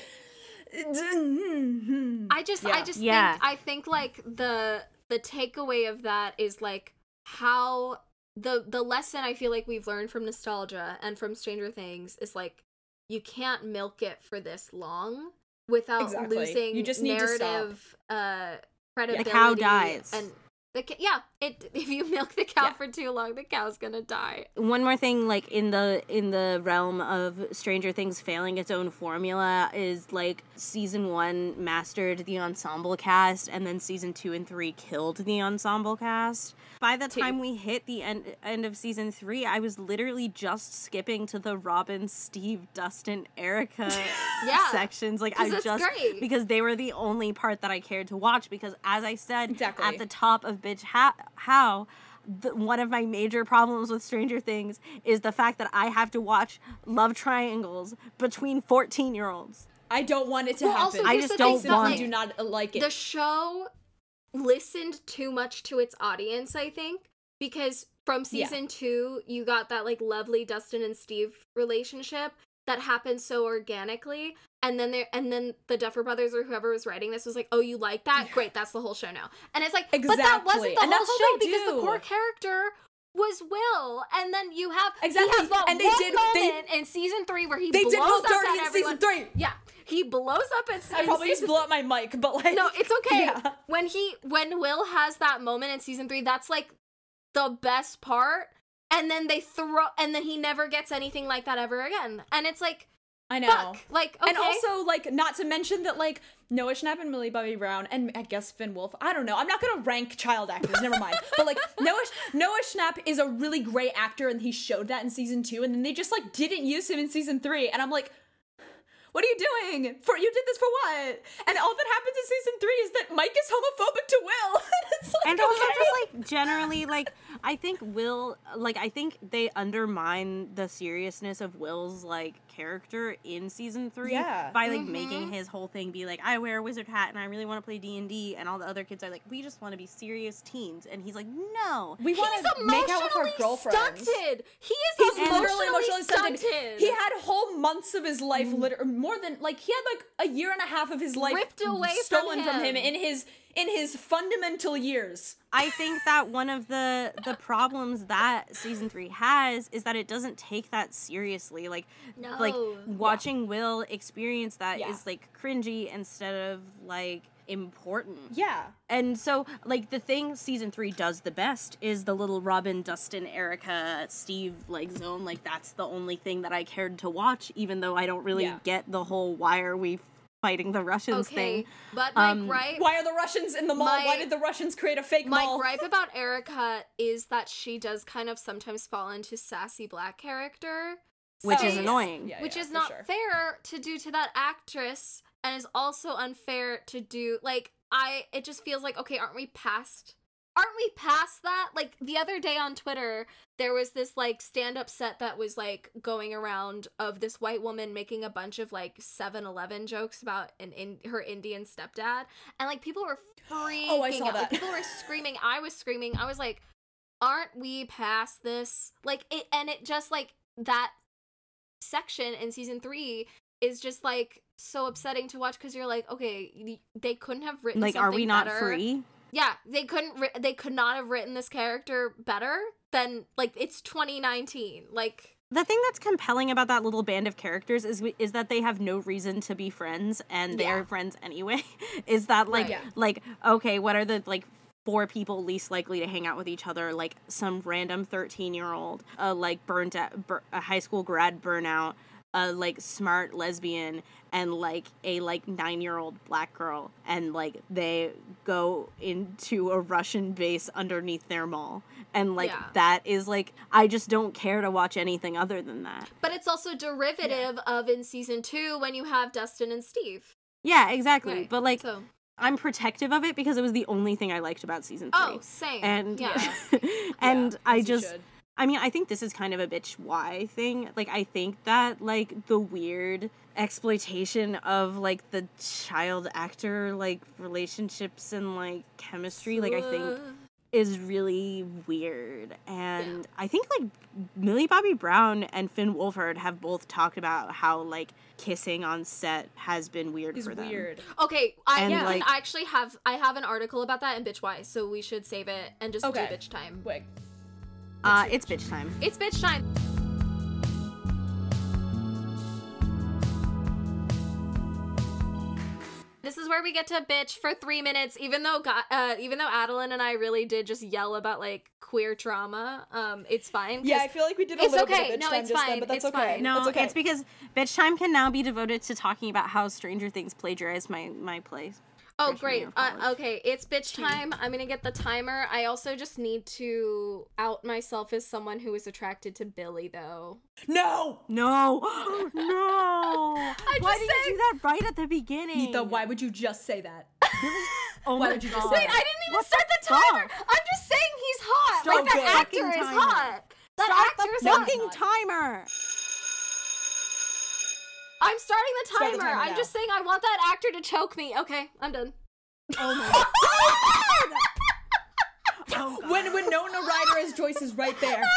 Speaker 3: (laughs)
Speaker 1: I just I just
Speaker 2: Yeah.
Speaker 1: think I think like the the takeaway of that is like how the the lesson I feel like we've learned from nostalgia and from Stranger Things is like you can't milk it for this long without
Speaker 3: Exactly.
Speaker 1: losing
Speaker 3: You just need to stop.
Speaker 1: narrative uh credibility The
Speaker 2: cow dies.
Speaker 1: and the ca- yeah it (laughs) if you milk the cow
Speaker 3: Yeah.
Speaker 1: for too long the cow's gonna die
Speaker 2: one more thing like in the in the realm of stranger things failing its own formula is like season one mastered the ensemble cast and then season two and three killed the ensemble cast by the
Speaker 3: Two.
Speaker 2: time we hit the end end of season three i was literally just skipping to the robin steve dustin erica (laughs)
Speaker 1: Yeah, (laughs)
Speaker 2: sections Like i just
Speaker 1: great.
Speaker 2: because they were the only part that i cared to watch because as i said
Speaker 3: Exactly.
Speaker 2: at the top of bitch ha- how the, one of my major problems with Stranger Things is the fact that I have to watch love triangles between 14 year olds.
Speaker 3: I don't want it to
Speaker 1: Well,
Speaker 3: happen.
Speaker 1: also,
Speaker 2: I just don't want
Speaker 1: like,
Speaker 3: do not uh, like it.
Speaker 1: the show listened too much to its audience i think because from
Speaker 3: Yeah.
Speaker 1: season two you got that like lovely dustin and steve relationship that happened so organically and then there and then the duffer brothers or whoever was writing this was like oh you like that great that's the whole show now and it's like exactly. but that wasn't the
Speaker 3: And
Speaker 1: whole show
Speaker 3: they
Speaker 1: because the core character was Will, and then you have
Speaker 3: Exactly.
Speaker 1: He has that
Speaker 3: And they did- they-
Speaker 1: moment in season three where he
Speaker 3: they
Speaker 1: blows
Speaker 3: did Will dirty in
Speaker 1: everyone.
Speaker 3: season three.
Speaker 1: Yeah, he blows up at.
Speaker 3: Season.
Speaker 1: I
Speaker 3: probably just blew up my mic, but like
Speaker 1: no, it's okay.
Speaker 3: Yeah.
Speaker 1: When he when Will has that moment in season three, that's like the best part. And then they throw and then he never gets anything like that ever again. And it's like
Speaker 3: I know.
Speaker 1: fuck. Like okay.
Speaker 3: And also, like, not to mention that, like, Noah Schnapp and Millie Bobby Brown, and I guess Finn Wolf. I don't know. I'm not gonna rank child actors. Never mind. But like, (laughs) Noah Noah Schnapp is a really great actor, and he showed that in season two. And then they just like didn't use him in season three. And I'm like, what are you doing? For you did this for what? And all that happens in season three is that Mike is homophobic to Will. (laughs) like,
Speaker 2: And also
Speaker 3: okay.
Speaker 2: just like generally like I think Will like I think they undermine the seriousness of Will's like character in season 3
Speaker 3: Yeah.
Speaker 2: by like
Speaker 1: Mhm.
Speaker 2: making his whole thing be like I wear a wizard hat and I really want to play D&D and all the other kids are like we just want to be serious teens and he's like no.
Speaker 3: we want
Speaker 1: He's
Speaker 3: to make out with our
Speaker 1: emotionally
Speaker 3: girlfriends.
Speaker 1: stunted. He is
Speaker 3: He's
Speaker 1: emotionally,
Speaker 3: literally emotionally stunted.
Speaker 1: stunted.
Speaker 3: He had whole months of his life, liter- more than like he had like a year and a half of his life
Speaker 1: Ripped away
Speaker 3: stolen from
Speaker 1: him.
Speaker 3: him. in his in his fundamental years.
Speaker 2: I think that one of the the problems that season 3 has is that it doesn't take that seriously like like
Speaker 1: No.
Speaker 2: watching Will experience that is
Speaker 3: Yeah.
Speaker 2: like cringy instead of like important.
Speaker 3: Yeah,
Speaker 2: And so, like, the thing season three does the best is the little Robin, Dustin, Erica, Steve, like, zone. Like, that's the only thing that I cared to watch, even though I don't really
Speaker 3: Yeah.
Speaker 2: get the whole why are we fighting the Russians
Speaker 1: Okay,
Speaker 2: thing.
Speaker 1: but my
Speaker 2: Um,
Speaker 1: gripe
Speaker 3: why are the Russians in the mall?
Speaker 1: My-
Speaker 3: why did the Russians create a fake
Speaker 1: My
Speaker 3: mall?
Speaker 1: gripe (laughs) about Erica is that she does kind of sometimes fall into sassy black character,
Speaker 2: Which is annoying.
Speaker 3: Yeah,
Speaker 1: which
Speaker 3: yeah,
Speaker 1: is not
Speaker 3: sure.
Speaker 1: fair to do to that actress, and is also unfair to do. Like I, it just feels like okay, aren't we past? Aren't we past that? Like the other day on Twitter, there was this like stand-up set that was like going around of this white woman making a bunch of like 7-Eleven jokes about an in her Indian stepdad, and like people were freaking
Speaker 3: Oh, I saw
Speaker 1: out. Like, people were screaming. I was screaming. I was like, aren't we past this? Like it, and it just like that section in season three is just like so upsetting to watch because you're like, okay, they couldn't have written
Speaker 2: Like, are we not
Speaker 1: better.
Speaker 2: free?
Speaker 1: Yeah, they couldn't. Ri- they could not have written this character better than like it's 2019. Like
Speaker 2: The thing that's compelling about that little band of characters is is that they have no reason to be friends and they
Speaker 1: Yeah.
Speaker 2: are friends anyway. (laughs) is that like
Speaker 1: Right.
Speaker 3: Yeah.
Speaker 2: like okay, what are the like four people least likely to hang out with each other? Like some random 13-year-old, a like burnt out, bur- a high school grad burnout, a like smart lesbian and like a like 9-year-old black girl and like they go into a Russian base underneath their mall. And like
Speaker 1: Yeah.
Speaker 2: that is like I just don't care to watch anything other than that.
Speaker 1: but it's also derivative of in season two when you have Dustin and Steve.
Speaker 2: Yeah, exactly.
Speaker 1: Right,
Speaker 2: But like
Speaker 1: So
Speaker 2: I'm protective of it because it was the only thing I liked about season 3.
Speaker 1: oh, same.
Speaker 2: and
Speaker 1: yeah. (laughs)
Speaker 2: and
Speaker 3: Yeah,
Speaker 2: I just. I mean, I think this is kind of a bitch why thing. Like, I think that like the weird exploitation of like the child actor like relationships and like chemistry, like I think is really weird. And I think like Millie Bobby Brown and Finn Wolfhard have both talked about how like kissing on set has been weird
Speaker 3: Is
Speaker 2: for them.
Speaker 3: weird.
Speaker 1: Okay, I
Speaker 2: And,
Speaker 1: can
Speaker 2: like-
Speaker 1: actually have I have an article about that in Bitch Why, so we should save it and just
Speaker 3: Okay.
Speaker 1: do Bitch Time.
Speaker 3: Wait.
Speaker 2: Uh, it's bitch time.
Speaker 1: It's Bitch Time. This is where we get to bitch for three minutes, even though Ga- uh, even though Adeline and I really did just yell about like queer trauma. Um, it's fine.
Speaker 3: Yeah, I feel like we did a
Speaker 1: It's
Speaker 3: little
Speaker 1: okay.
Speaker 3: bit of bitch
Speaker 1: No,
Speaker 3: time
Speaker 1: it's
Speaker 3: just
Speaker 1: fine.
Speaker 3: then, but that's
Speaker 1: It's
Speaker 3: okay.
Speaker 1: fine.
Speaker 2: No,
Speaker 3: it's okay.
Speaker 2: it's because bitch time can now be devoted to talking about how Stranger Things plagiarized my my plays.
Speaker 1: Oh, great. Uh, okay, it's bitch time. I'm gonna get the timer. I also just need to out myself as someone who is attracted to Billy, though.
Speaker 3: no.
Speaker 2: No, (gasps) no. (laughs) Why
Speaker 1: just
Speaker 2: did you do that right at the beginning?
Speaker 3: Nita, why would you just say that? (laughs)
Speaker 2: Oh
Speaker 3: why
Speaker 2: my
Speaker 3: would you just
Speaker 2: god!
Speaker 3: say
Speaker 1: Wait, I didn't even
Speaker 2: What
Speaker 1: start the
Speaker 2: the fuck?
Speaker 1: timer. I'm just saying he's hot.
Speaker 3: Start
Speaker 1: like that
Speaker 3: the
Speaker 1: actor
Speaker 2: fucking
Speaker 1: is
Speaker 2: timer.
Speaker 1: hot. That
Speaker 2: Start
Speaker 1: actor is
Speaker 2: the
Speaker 1: hot.
Speaker 2: fucking
Speaker 3: hot.
Speaker 2: timer.
Speaker 1: I'm starting the
Speaker 3: Start
Speaker 1: timer.
Speaker 3: the timer
Speaker 1: I'm just saying I want that actor to choke me. Okay, I'm done.
Speaker 2: Oh my god. (laughs) Oh god.
Speaker 3: When Winona Ryder as Joyce is right there. (laughs)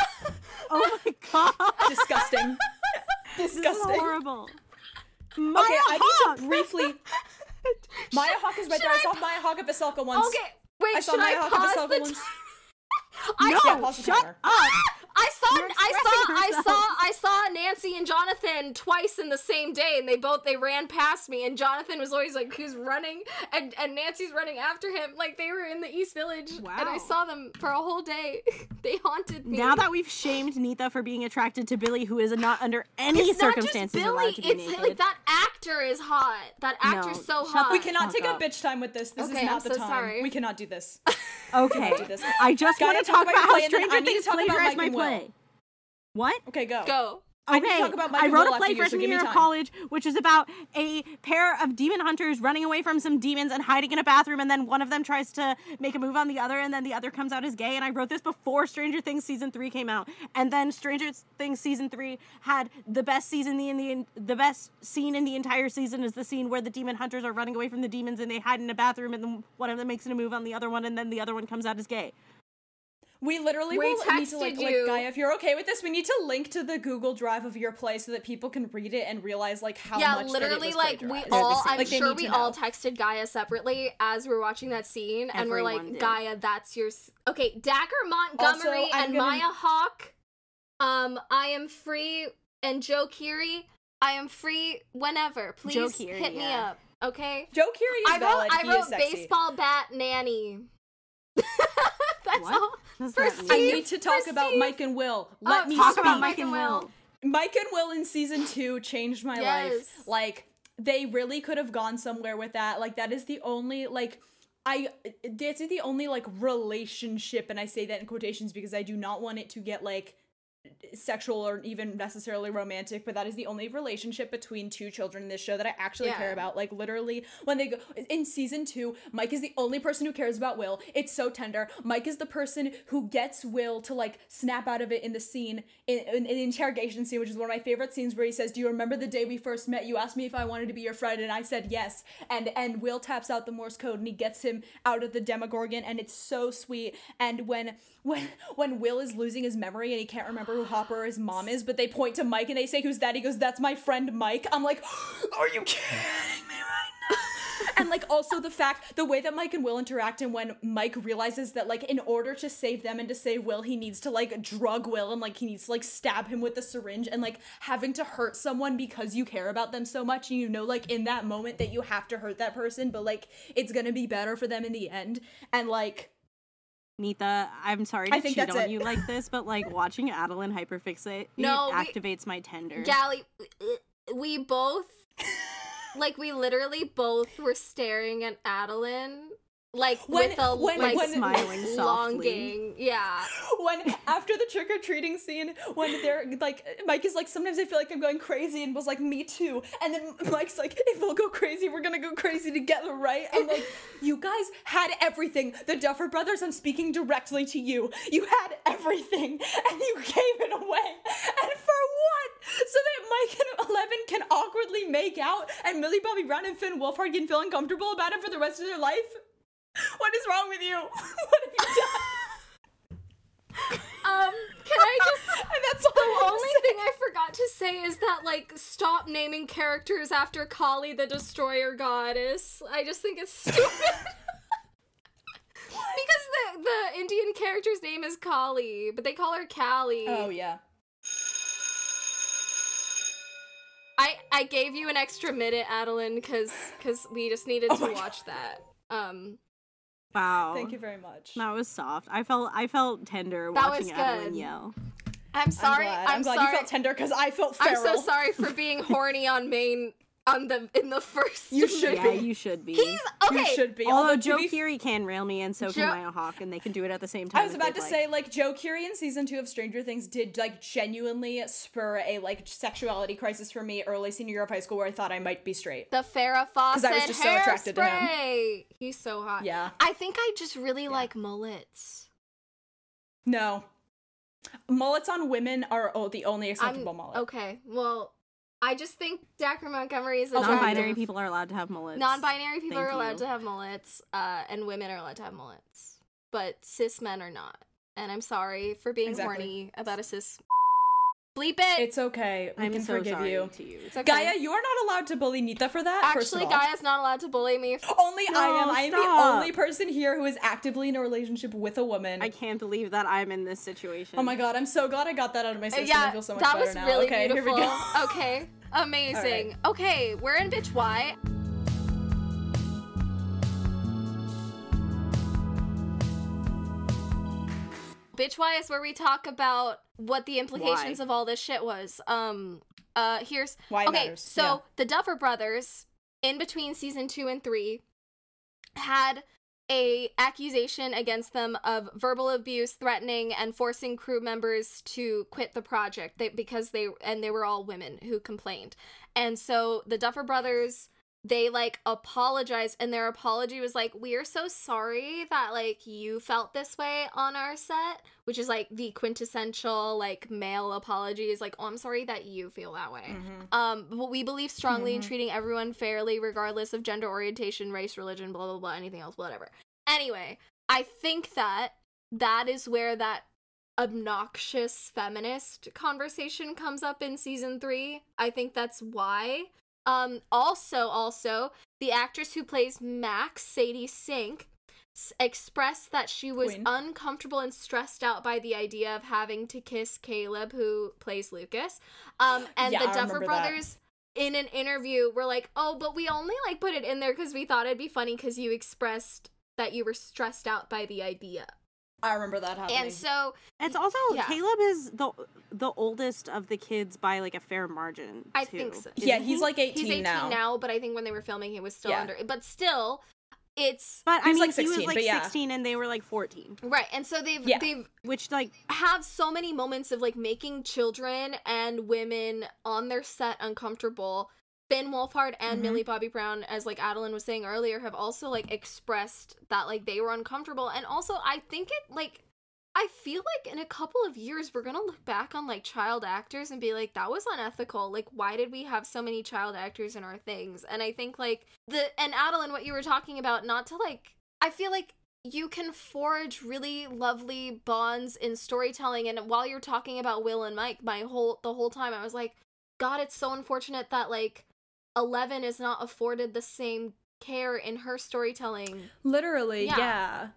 Speaker 2: Oh my god.
Speaker 3: Disgusting. (laughs)
Speaker 2: This is
Speaker 3: Disgusting.
Speaker 2: horrible.
Speaker 3: Okay,
Speaker 2: Maya
Speaker 3: I need to briefly. Maya Hawke is right
Speaker 1: Should
Speaker 3: there. I
Speaker 1: I
Speaker 3: saw Maya Hawke at Veselka once.
Speaker 1: Okay, wait.
Speaker 3: I saw
Speaker 1: should
Speaker 3: Maya
Speaker 1: I
Speaker 3: Hawke at
Speaker 1: pause
Speaker 3: Veselka
Speaker 1: the
Speaker 3: once.
Speaker 1: t- I
Speaker 2: no,
Speaker 3: Yeah, pause the
Speaker 2: shut
Speaker 3: timer.
Speaker 2: up.
Speaker 1: I saw I saw I saw. I saw Nancy and Jonathan twice in the same day and they both they ran past me and Jonathan was always like who's running and and Nancy's running after him like they were in the East Village and I saw them for a whole day. (laughs) they haunted me.
Speaker 2: Now that we've shamed Nita for being attracted to Billy, who is not under any
Speaker 1: it's not just
Speaker 2: circumstances
Speaker 1: Billy,
Speaker 2: allowed to be
Speaker 1: it's
Speaker 2: naked.
Speaker 1: like that actor is hot. That actor's
Speaker 2: No,
Speaker 1: so hot.
Speaker 3: We cannot take
Speaker 2: up.
Speaker 3: a bitch time with this. This
Speaker 1: Okay,
Speaker 3: is not
Speaker 1: I'm
Speaker 3: the
Speaker 1: so
Speaker 3: time.
Speaker 1: sorry.
Speaker 3: We cannot do this. (laughs)
Speaker 2: okay.
Speaker 3: do this.
Speaker 2: I just
Speaker 3: Gotta
Speaker 2: want to
Speaker 3: talk
Speaker 2: talk
Speaker 3: about
Speaker 2: about how
Speaker 3: play, and I
Speaker 2: Stranger
Speaker 3: need to
Speaker 2: Things
Speaker 3: talk about
Speaker 2: plagiarized
Speaker 3: Mike
Speaker 2: my
Speaker 3: and Will.
Speaker 2: Play. What?
Speaker 3: Okay, go.
Speaker 1: Go.
Speaker 3: I
Speaker 2: Okay,
Speaker 3: talk about
Speaker 2: I wrote a play
Speaker 3: you, so
Speaker 2: freshman
Speaker 3: give me
Speaker 2: of college, which is about a pair of demon hunters running away from some demons and hiding in a bathroom, and then one of them tries to make a move on the other, and then the other comes out as gay. And I wrote this before Stranger Things season three came out, and then Stranger Things season three had the best season the in the the best scene in the entire season is the scene where the demon hunters are running away from the demons and they hide in a bathroom, and then one of them makes a move on the other one, and then the other one comes out as gay.
Speaker 3: We literally
Speaker 1: We
Speaker 3: will need to like,
Speaker 1: texted
Speaker 3: like
Speaker 1: you.
Speaker 3: Gaia, if you're okay with this, we need to link to the Google Drive of your play so that people can read it and realize like how
Speaker 1: yeah,
Speaker 3: much that
Speaker 1: literally,
Speaker 3: it was
Speaker 1: like we all. I'm
Speaker 3: Like,
Speaker 1: sure we all texted Gaia separately as we're watching that scene, and we're like,
Speaker 2: did.
Speaker 1: Gaia, that's your. S-. Okay, Dacre Montgomery
Speaker 3: I'm
Speaker 1: and
Speaker 3: gonna-
Speaker 1: Maya Hawke. Um, I am free, and Joe Keery. I am free whenever. Please
Speaker 2: Joe Keery,
Speaker 1: hit me
Speaker 2: yeah.
Speaker 1: up. Okay.
Speaker 3: Joe Keery is
Speaker 1: I wrote.
Speaker 3: valid.
Speaker 1: I
Speaker 3: he
Speaker 1: wrote
Speaker 3: is sexy.
Speaker 1: baseball bat nanny. (laughs) that's
Speaker 2: What?
Speaker 1: all.
Speaker 2: Does
Speaker 1: For Steve-
Speaker 3: I need to talk
Speaker 1: For
Speaker 3: about
Speaker 1: Steve.
Speaker 3: Mike and Will. Oh, Let
Speaker 1: Oh,
Speaker 3: me
Speaker 2: Talk
Speaker 3: speak.
Speaker 2: about Mike and Will.
Speaker 3: Mike and Will in season two changed my
Speaker 1: Yes.
Speaker 3: life. Like they really could have gone somewhere with that. Like that is the only like I this is the only like relationship, and I say that in quotations because I do not want it to get like sexual or even necessarily romantic, but that is the only relationship between two children in this show that I actually
Speaker 1: Yeah.
Speaker 3: care about. Like literally, when they go in season two, Mike is the only person who cares about Will. It's so tender. Mike is the person who gets Will to like snap out of it in the scene in, in, in the interrogation scene, which is one of my favorite scenes where he says, "Do you remember the day we first met? You asked me if I wanted to be your friend, and I said yes." And and Will taps out the Morse code and he gets him out of the Demogorgon, and it's so sweet. And when when when Will is losing his memory and he can't remember who Hopper or his mom is, but they point to Mike and they say, "Who's that?" He goes, "That's my friend Mike." I'm like, (gasps) "Are you kidding me right now?" (laughs) and like also the fact the way that Mike and Will interact and when Mike realizes that like in order to save them and to save Will he needs to like drug Will and like he needs to like stab him with the syringe and like having to hurt someone because you care about them so much and you know like in that moment that you have to hurt that person but like it's gonna be better for them in the end and like
Speaker 2: Nita, I'm sorry to
Speaker 3: I think
Speaker 2: cheat
Speaker 3: that's
Speaker 2: on
Speaker 3: it.
Speaker 2: you like this, but like (laughs) watching Adeline hyperfixate
Speaker 1: No, we-
Speaker 2: activates my tender.
Speaker 1: Gally, we both, like, we literally both were staring at Adeline like
Speaker 3: When-
Speaker 1: with a
Speaker 3: when-
Speaker 1: like
Speaker 3: when-
Speaker 2: Smiling (laughs) softly.
Speaker 1: longing. Yeah. (laughs)
Speaker 3: when after the trick or treating scene, when they're like, Mike is like, sometimes I feel like I'm going crazy, and was like, me too. And then Mike's like, if we'll go crazy, we're gonna go crazy together, right? I'm like, (laughs) you guys had everything. The Duffer Brothers, I'm speaking directly to you. You had everything, and you gave it away. And for what? So that Mike and Eleven can awkwardly make out, and Millie Bobby Brown and Finn Wolfhard can feel uncomfortable about it for the rest of their life? What is wrong with you? (laughs) What have you done?
Speaker 1: Um, can I just (laughs)
Speaker 3: And that's all
Speaker 1: The only
Speaker 3: say.
Speaker 1: thing I forgot to say is that like stop naming characters after Kali the Destroyer Goddess. I just think it's (laughs) stupid. because the the Indian character's name is Kali, but they call her Kali.
Speaker 3: Oh yeah.
Speaker 1: I I gave you an extra minute, Adeline, because because we just needed
Speaker 3: Oh
Speaker 1: to watch that. Um,
Speaker 2: Wow.
Speaker 3: Thank you very much.
Speaker 2: That was soft. I felt I felt tender
Speaker 1: That
Speaker 2: watching
Speaker 1: was
Speaker 2: Adeline
Speaker 1: good.
Speaker 2: yell.
Speaker 1: I'm sorry.
Speaker 3: I'm
Speaker 1: I'm,
Speaker 3: glad, I'm glad
Speaker 1: sorry.
Speaker 3: you felt tender because I felt feral.
Speaker 1: I'm so sorry for being horny on main on the in the first.
Speaker 3: You should
Speaker 2: Yeah,
Speaker 3: be.
Speaker 2: you should be.
Speaker 1: He's okay.
Speaker 3: You should be.
Speaker 2: Although
Speaker 3: Although to
Speaker 2: Joe
Speaker 3: be f-
Speaker 2: Keery can rail me and so can Maya Hawke, and they can do it at the same time.
Speaker 3: I was about to
Speaker 2: like.
Speaker 3: say, like Joe Keery in season two of Stranger Things did like genuinely spur a like sexuality crisis for me early senior year of high school where I thought I might be straight.
Speaker 1: the Farrah Fawcett
Speaker 3: I was just so attracted to him.
Speaker 1: hairspray. He's so hot.
Speaker 3: Yeah.
Speaker 1: I think I just really like mullets.
Speaker 3: No. Mullets on women are oh, the only
Speaker 1: I'm
Speaker 3: acceptable mullet.
Speaker 1: okay. Well, I just think Dacre Montgomery is
Speaker 2: a
Speaker 1: non-binary
Speaker 2: people are allowed to have mullets.
Speaker 1: Non-binary people
Speaker 2: Thank
Speaker 1: are allowed
Speaker 2: you.
Speaker 1: to have mullets, uh, and women are allowed to have mullets, but cis men are not. And I'm sorry for being
Speaker 3: Exactly.
Speaker 1: horny about a cis. Bleep it.
Speaker 3: It's okay. We
Speaker 2: I'm
Speaker 3: can
Speaker 2: so
Speaker 3: forgive
Speaker 2: sorry
Speaker 3: you.
Speaker 2: to you.
Speaker 1: It's okay.
Speaker 3: Gaia, you are not allowed to bully Nita for that.
Speaker 1: Actually,
Speaker 3: all.
Speaker 1: Gaia's not allowed to bully me.
Speaker 3: Only I am.
Speaker 2: No,
Speaker 3: I am the only person here who is actively in a relationship with a woman.
Speaker 2: I can't believe that I'm in this situation.
Speaker 3: Oh my god, I'm so glad I got that out of my
Speaker 1: Uh,
Speaker 3: system.
Speaker 1: yeah,
Speaker 3: I feel so much
Speaker 1: that
Speaker 3: better
Speaker 1: was
Speaker 3: now.
Speaker 1: really
Speaker 3: okay,
Speaker 1: beautiful.
Speaker 3: here we go.
Speaker 1: okay, (laughs) amazing. Okay, we're in Bitch Why. Bitch Why is where we talk about what the implications
Speaker 2: Why?
Speaker 1: of all this shit was. Um, uh, here's
Speaker 3: Why
Speaker 1: okay.
Speaker 3: matters,
Speaker 1: So
Speaker 3: yeah.
Speaker 1: the Duffer Brothers, in between season two and three, had a accusation against them of verbal abuse, threatening, and forcing crew members to quit the project they, because they and they were all women who complained. And so the Duffer Brothers they like apologized and their apology was like we're so sorry that like you felt this way on our set which is like the quintessential like male apology is like oh i'm sorry that you feel that way
Speaker 3: Mhm.
Speaker 1: um but we believe strongly in
Speaker 3: Mhm.
Speaker 1: treating everyone fairly regardless of gender orientation race religion blah blah blah anything else whatever anyway i think that that is where that obnoxious feminist conversation comes up in season 3 i think that's why um also also the actress who plays max sadie sink s- expressed that she was
Speaker 3: Queen.
Speaker 1: uncomfortable and stressed out by the idea of having to kiss caleb who plays lucas um (gasps) and
Speaker 3: Yeah,
Speaker 1: the
Speaker 3: I
Speaker 1: duffer
Speaker 3: remember that.
Speaker 1: brothers in an interview were like oh but we only like put it in there because we thought it'd be funny because you expressed that you were stressed out by the idea
Speaker 3: I remember that happening.
Speaker 1: and so
Speaker 2: It's also
Speaker 1: Yeah.
Speaker 2: Caleb is the the oldest of the kids by like a fair margin.
Speaker 1: I
Speaker 2: too,
Speaker 1: think so.
Speaker 3: yeah,
Speaker 2: isn't
Speaker 3: he's
Speaker 2: he?
Speaker 3: like 18,
Speaker 1: he's 18
Speaker 3: now.
Speaker 1: now. but i think when they were filming he was still
Speaker 3: Yeah.
Speaker 1: under but still it's
Speaker 2: But I
Speaker 3: He's
Speaker 2: mean,
Speaker 3: like
Speaker 2: he was like
Speaker 3: yeah.
Speaker 2: 16 and they were like 14,
Speaker 1: right and so they've
Speaker 3: Yeah.
Speaker 1: they've
Speaker 2: which like
Speaker 1: have so many moments of like making children and women on their set uncomfortable. Finn Wolfhard and
Speaker 3: Mhm.
Speaker 1: Millie Bobby Brown, as like Adeline was saying earlier, have also like expressed that like they were uncomfortable. And also I think it like I feel like in a couple of years we're gonna look back on like child actors and be like, that was unethical. Like, why did we have so many child actors in our things? And I think like the and Adeline, what you were talking about, not to like I feel like you can forge really lovely bonds in storytelling and while you're talking about Will and Mike my whole the whole time I was like god it's so unfortunate that like 11 is not afforded the same care in her storytelling
Speaker 3: Literally,
Speaker 1: Yeah.
Speaker 3: yeah.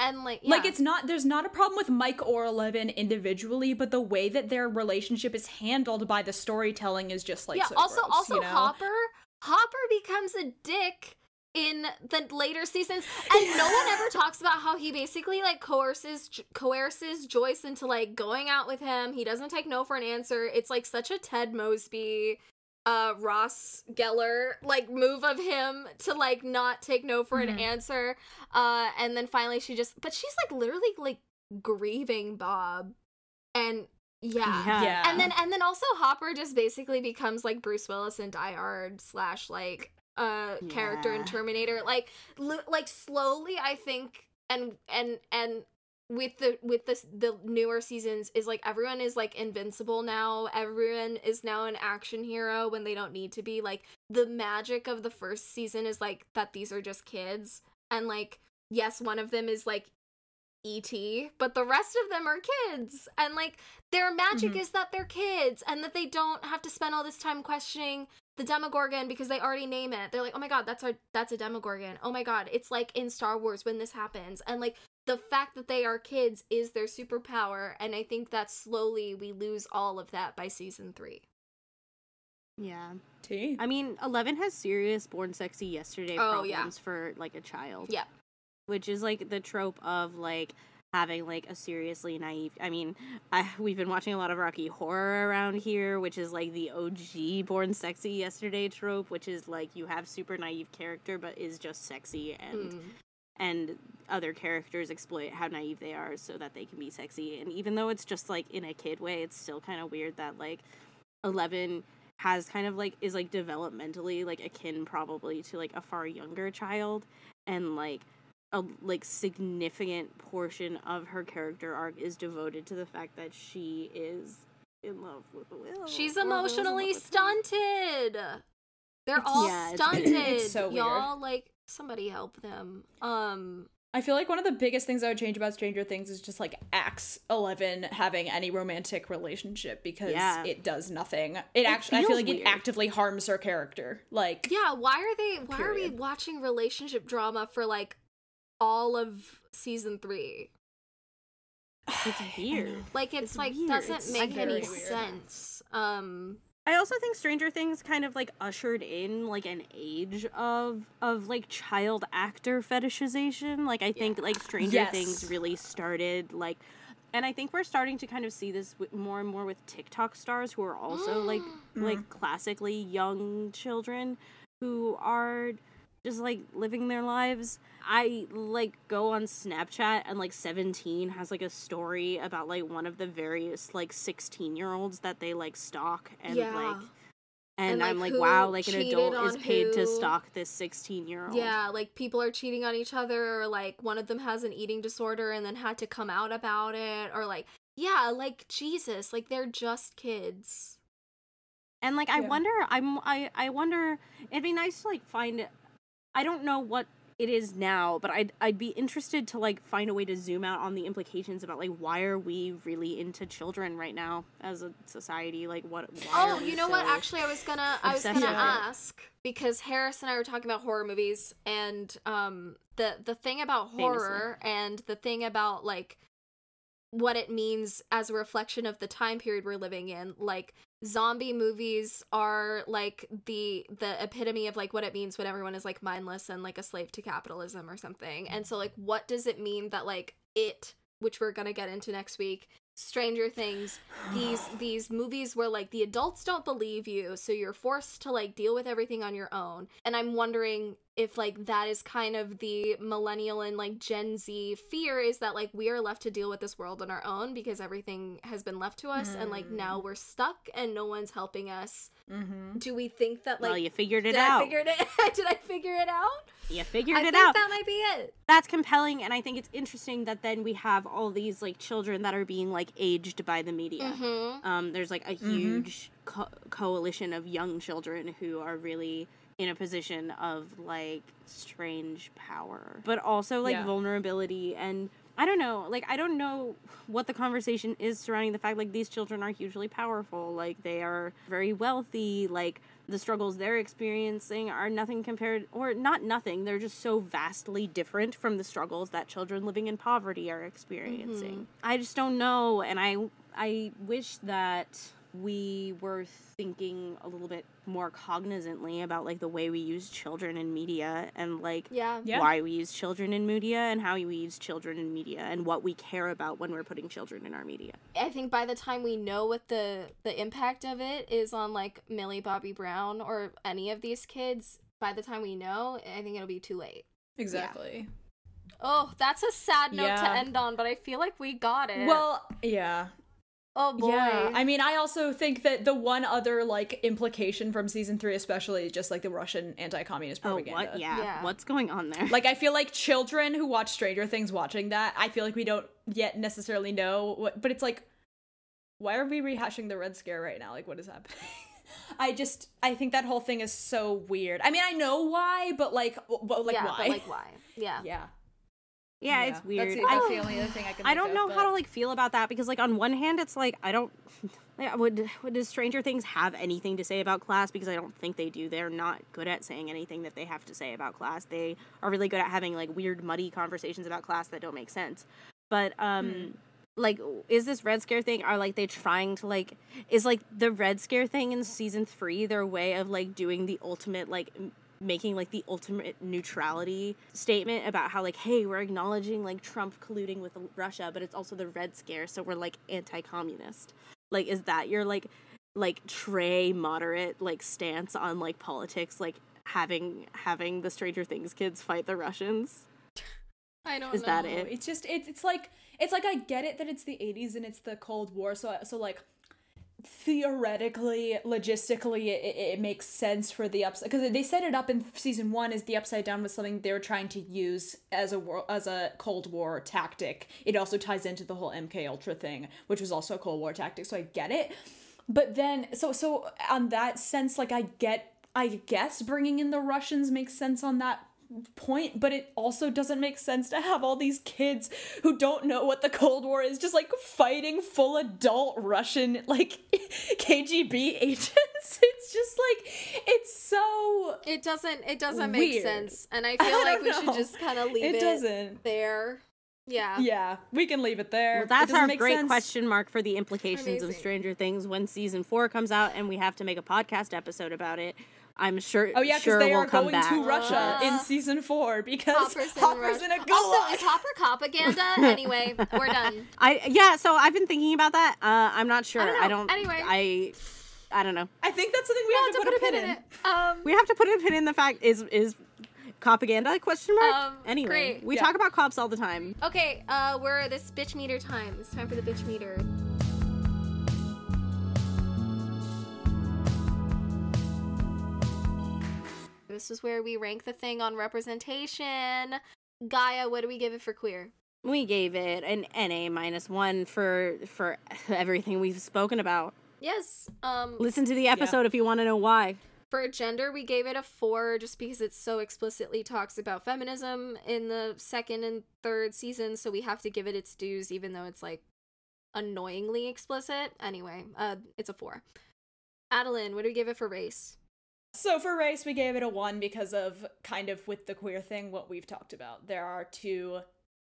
Speaker 1: and like
Speaker 3: Like it's not there's not a problem with Mike or Eleven individually, but the way that their relationship is handled by the storytelling is just like
Speaker 1: yeah
Speaker 3: so
Speaker 1: also
Speaker 3: gross,
Speaker 1: also
Speaker 3: you know?
Speaker 1: Hopper Hopper becomes a dick in the later seasons and no one ever (laughs) talks about how he basically like coerces coerces Joyce into like going out with him he doesn't take no for an answer it's like such a Ted Mosby uh Ross Geller like move of him to like not take no for an
Speaker 3: Mhm.
Speaker 1: answer. Uh and then finally she just but she's like literally like grieving Bob. And yeah.
Speaker 2: Yeah.
Speaker 3: Yeah.
Speaker 1: And then and then also Hopper just basically becomes like Bruce Willis and Die Hard slash like uh character in Terminator. Like li- like slowly I think and and and with the with this the newer seasons is like everyone is like invincible now. Everyone is now an action hero when they don't need to be. Like the magic of the first season is like that these are just kids and like yes, one of them is like ET, but the rest of them are kids. And like their magic
Speaker 3: Mhm.
Speaker 1: is that they're kids and that they don't have to spend all this time questioning the Demogorgon because they already name it. They're like, "Oh my god, that's our that's a Demogorgon." Oh my god, it's like in Star Wars when this happens. And like the fact that they are kids is their superpower, and I think that slowly we lose all of that by season 3.
Speaker 2: Yeah.
Speaker 3: T.
Speaker 2: I mean, Eleven has serious born sexy yesterday
Speaker 1: Oh, yeah.
Speaker 2: problems for like a child.
Speaker 1: Yeah.
Speaker 2: Which is like the trope of like having like a seriously naive I mean, I we've been watching a lot of Rocky horror around here, which is like the OG born sexy yesterday trope, which is like you have super naive character but is just sexy and
Speaker 1: Mm.
Speaker 2: And other characters exploit how naive they are so that they can be sexy. And even though it's just like in a kid way, it's still kind of weird that like Eleven has kind of like is like developmentally like akin probably to like a far younger child and like a like significant portion of her character arc is devoted to the fact that she is in love with Will.
Speaker 1: She's
Speaker 2: or Will's in love
Speaker 1: emotionally stunted. They're all
Speaker 2: Yeah,
Speaker 1: stunted. (laughs)
Speaker 3: it's so.
Speaker 1: Y'all like somebody help them. Um
Speaker 3: I feel like one of the biggest things I would change about Stranger Things is just like Axe Eleven having any romantic relationship because
Speaker 2: Yeah.
Speaker 3: it does nothing. It, actually, I feel
Speaker 2: feels
Speaker 3: like it actively harms her character. Like,
Speaker 1: yeah, why are they why are we watching relationship drama for like all of season 3?
Speaker 2: It's (sighs) weird.
Speaker 1: Like it's,
Speaker 2: It's
Speaker 1: like
Speaker 2: weird.
Speaker 1: doesn't
Speaker 2: It's
Speaker 1: make any
Speaker 3: weird.
Speaker 1: sense. Um
Speaker 2: I also think Stranger Things kind of like ushered in like an age of of like child actor fetishization. Like I think like Stranger
Speaker 3: Yes.
Speaker 2: Things really started like and I think we're starting to kind of see this with more and more with TikTok stars who are also like (gasps) like mm. classically young children who are just like living their lives. I like go on Snapchat and like 17 has like a story about like one of the various like 16 year olds that they like stalk and
Speaker 1: Yeah.
Speaker 2: like and,
Speaker 1: And, like,
Speaker 2: I'm like wow like an adult is
Speaker 1: on
Speaker 2: paid to stalk this 16 year old.
Speaker 1: Yeah, like people are cheating on each other, or like one of them has an eating disorder and then had to come out about it, or like, yeah, like Jesus, like they're just kids.
Speaker 2: And like I
Speaker 3: Yeah.
Speaker 2: wonder I'm I I wonder it'd be nice to like find I don't know what it is now, but I'd I'd be interested to like find a way to zoom out on the implications about like why are we really into children right now as a society? Like what why
Speaker 1: Oh, you know what? Actually, I was gonna, I was gonna ask because Harris and I were talking about horror movies, and um, the the thing about
Speaker 2: Famously.
Speaker 1: horror and the thing about like what it means as a reflection of the time period we're living in, like zombie movies are like the the epitome of like what it means when everyone is like mindless and like a slave to capitalism or something. And so like what does it mean that like it which we're going to get into next week Stranger Things these (sighs) these movies where like the adults don't believe you so you're forced to like deal with everything on your own and i'm wondering if like that is kind of the millennial and like gen z fear is that like we are left to deal with this world on our own because everything has been left to us and like now we're stuck and no one's helping us
Speaker 3: mm-hmm.
Speaker 1: do we think that like
Speaker 2: well, you figured it
Speaker 1: did
Speaker 2: out.
Speaker 1: i figure it (laughs) did i figure it out
Speaker 2: you figured
Speaker 1: i
Speaker 2: it
Speaker 1: think
Speaker 2: out.
Speaker 1: that might be it
Speaker 2: That's compelling and I think it's interesting that then we have all these like children that are being like aged by the media.
Speaker 1: mm-hmm.
Speaker 2: um, there's like a huge co- coalition of young children who are really in a position of like strange power, but also like
Speaker 3: Yeah.
Speaker 2: vulnerability and I don't know, like I don't know what the conversation is surrounding the fact like these children are hugely powerful, like they are very wealthy, like the struggles they're experiencing are nothing compared or not nothing, they're just so vastly different from the struggles that children living in poverty are experiencing. Mm-hmm. I just don't know and I I wish that we were thinking a little bit more cognizantly about like the way we use children in media and like
Speaker 1: Yeah.
Speaker 3: Yeah.
Speaker 2: why we use children in media and how we use children in media and what we care about when we're putting children in our media.
Speaker 1: I think by the time we know what the the impact of it is on like Millie Bobby Brown or any of these kids, by the time we know, I think it'll be too late.
Speaker 3: Exactly.
Speaker 1: Oh, that's a sad note to end on, but I feel like we got it.
Speaker 3: Well, yeah.
Speaker 1: Oh boy.
Speaker 3: Yeah. I mean, I also think that the one other like implication from season 3 especially just like the Russian anti-communist
Speaker 2: oh,
Speaker 3: propaganda. Oh, propaganda.
Speaker 2: what? Yeah.
Speaker 1: Yeah.
Speaker 2: What's going on there?
Speaker 3: Like I feel like children who watch Stranger Things watching that, I feel like we don't yet necessarily know what but it's like why are we rehashing the red scare right now? Like what is happening? (laughs) I just I think that whole thing is so weird. I mean, I know why, but like w- but like
Speaker 1: yeah,
Speaker 3: why?
Speaker 1: but like why? Yeah. (laughs)
Speaker 3: yeah.
Speaker 2: Yeah, it's weird.
Speaker 3: That's, that's the only other thing I can
Speaker 2: I don't
Speaker 3: of,
Speaker 2: know how to like feel about that because like on one hand it's like I don't yeah, would would does Stranger Things have anything to say about class because I don't think they do. They're not good at saying anything that they have to say about class. They are really good at having like weird muddy conversations about class that don't make sense. But um
Speaker 3: Hmm.
Speaker 2: like is this red scare thing are like they trying to like is like the red scare thing in season 3 their way of like doing the ultimate like making like the ultimate neutrality statement about how like hey we're acknowledging like trump colluding with russia but it's also the red scare so we're like anti-communist like is that your like like tray moderate like stance on like politics like having having the stranger things kids fight the russians
Speaker 1: I don't
Speaker 2: Is
Speaker 1: know.
Speaker 2: that it?
Speaker 3: It's just it's it's like it's like I get it that it's the 80s and it's the Cold War, so so like theoretically, logistically, it, it, makes sense for the upside because they set it up in season one as the upside down was something they were trying to use as a war as a Cold War tactic. It also ties into the whole MK Ultra thing, which was also a Cold War tactic. So I get it, but then so so on that sense, like I get. I guess bringing in the Russians makes sense on that point, but it also doesn't make sense to have all these kids who don't know what the Cold War is just like fighting full adult Russian like (laughs) KGB agents. (laughs) It's just like it's so
Speaker 1: It doesn't it doesn't make sense. And I (laughs)
Speaker 3: I
Speaker 1: feel like
Speaker 3: don't
Speaker 1: we should just kind of leave
Speaker 3: it
Speaker 1: it,
Speaker 3: doesn't.
Speaker 1: there. Yeah.
Speaker 3: Yeah, we can leave it there.
Speaker 2: well that's
Speaker 3: doesn't
Speaker 2: our
Speaker 3: make
Speaker 2: great
Speaker 3: sense.
Speaker 2: question mark for the implications of stranger things when season four comes out and we have to make a podcast episode about it i'm sure
Speaker 3: Oh yeah, because
Speaker 2: sure
Speaker 3: they
Speaker 2: we'll
Speaker 3: are going
Speaker 2: back.
Speaker 3: to Russia
Speaker 1: Uh,
Speaker 3: in season four because
Speaker 1: Hopper's in
Speaker 3: Hopper's
Speaker 1: Russia.
Speaker 3: in a gulag.
Speaker 1: Also, is Hopper propaganda? (laughs) anyway, we're done.
Speaker 2: I yeah, so I've been thinking about that. Uh, I'm not sure.
Speaker 1: don't
Speaker 2: I don't.
Speaker 1: Anyway.
Speaker 2: I I don't know.
Speaker 3: I think that's something we
Speaker 1: We'll
Speaker 3: have to put, a pin in.
Speaker 1: it. Um,
Speaker 2: We have to put a pin in the fact is is propaganda question mark.
Speaker 1: Um,
Speaker 2: anyway,
Speaker 1: great.
Speaker 2: we
Speaker 3: Yeah.
Speaker 2: talk about cops all the time.
Speaker 1: okay, uh, we're this bitch meter time. It's time for the bitch meter. This is where we rank the thing on representation. Gaia, what do we give it for queer?
Speaker 2: We gave it an NA minus one for for everything we've spoken about.
Speaker 1: Yes. Um,
Speaker 2: Listen to the episode if you want to know why.
Speaker 1: For gender, we gave it a four just because it so explicitly talks about feminism in the second and third season, so we have to give it its dues, even though it's like annoyingly explicit. Anyway, uh, it's a four. Adeline, what do we give it for race?
Speaker 3: So for race, we gave it a one because of kind of with the queer thing, what we've talked about. There are two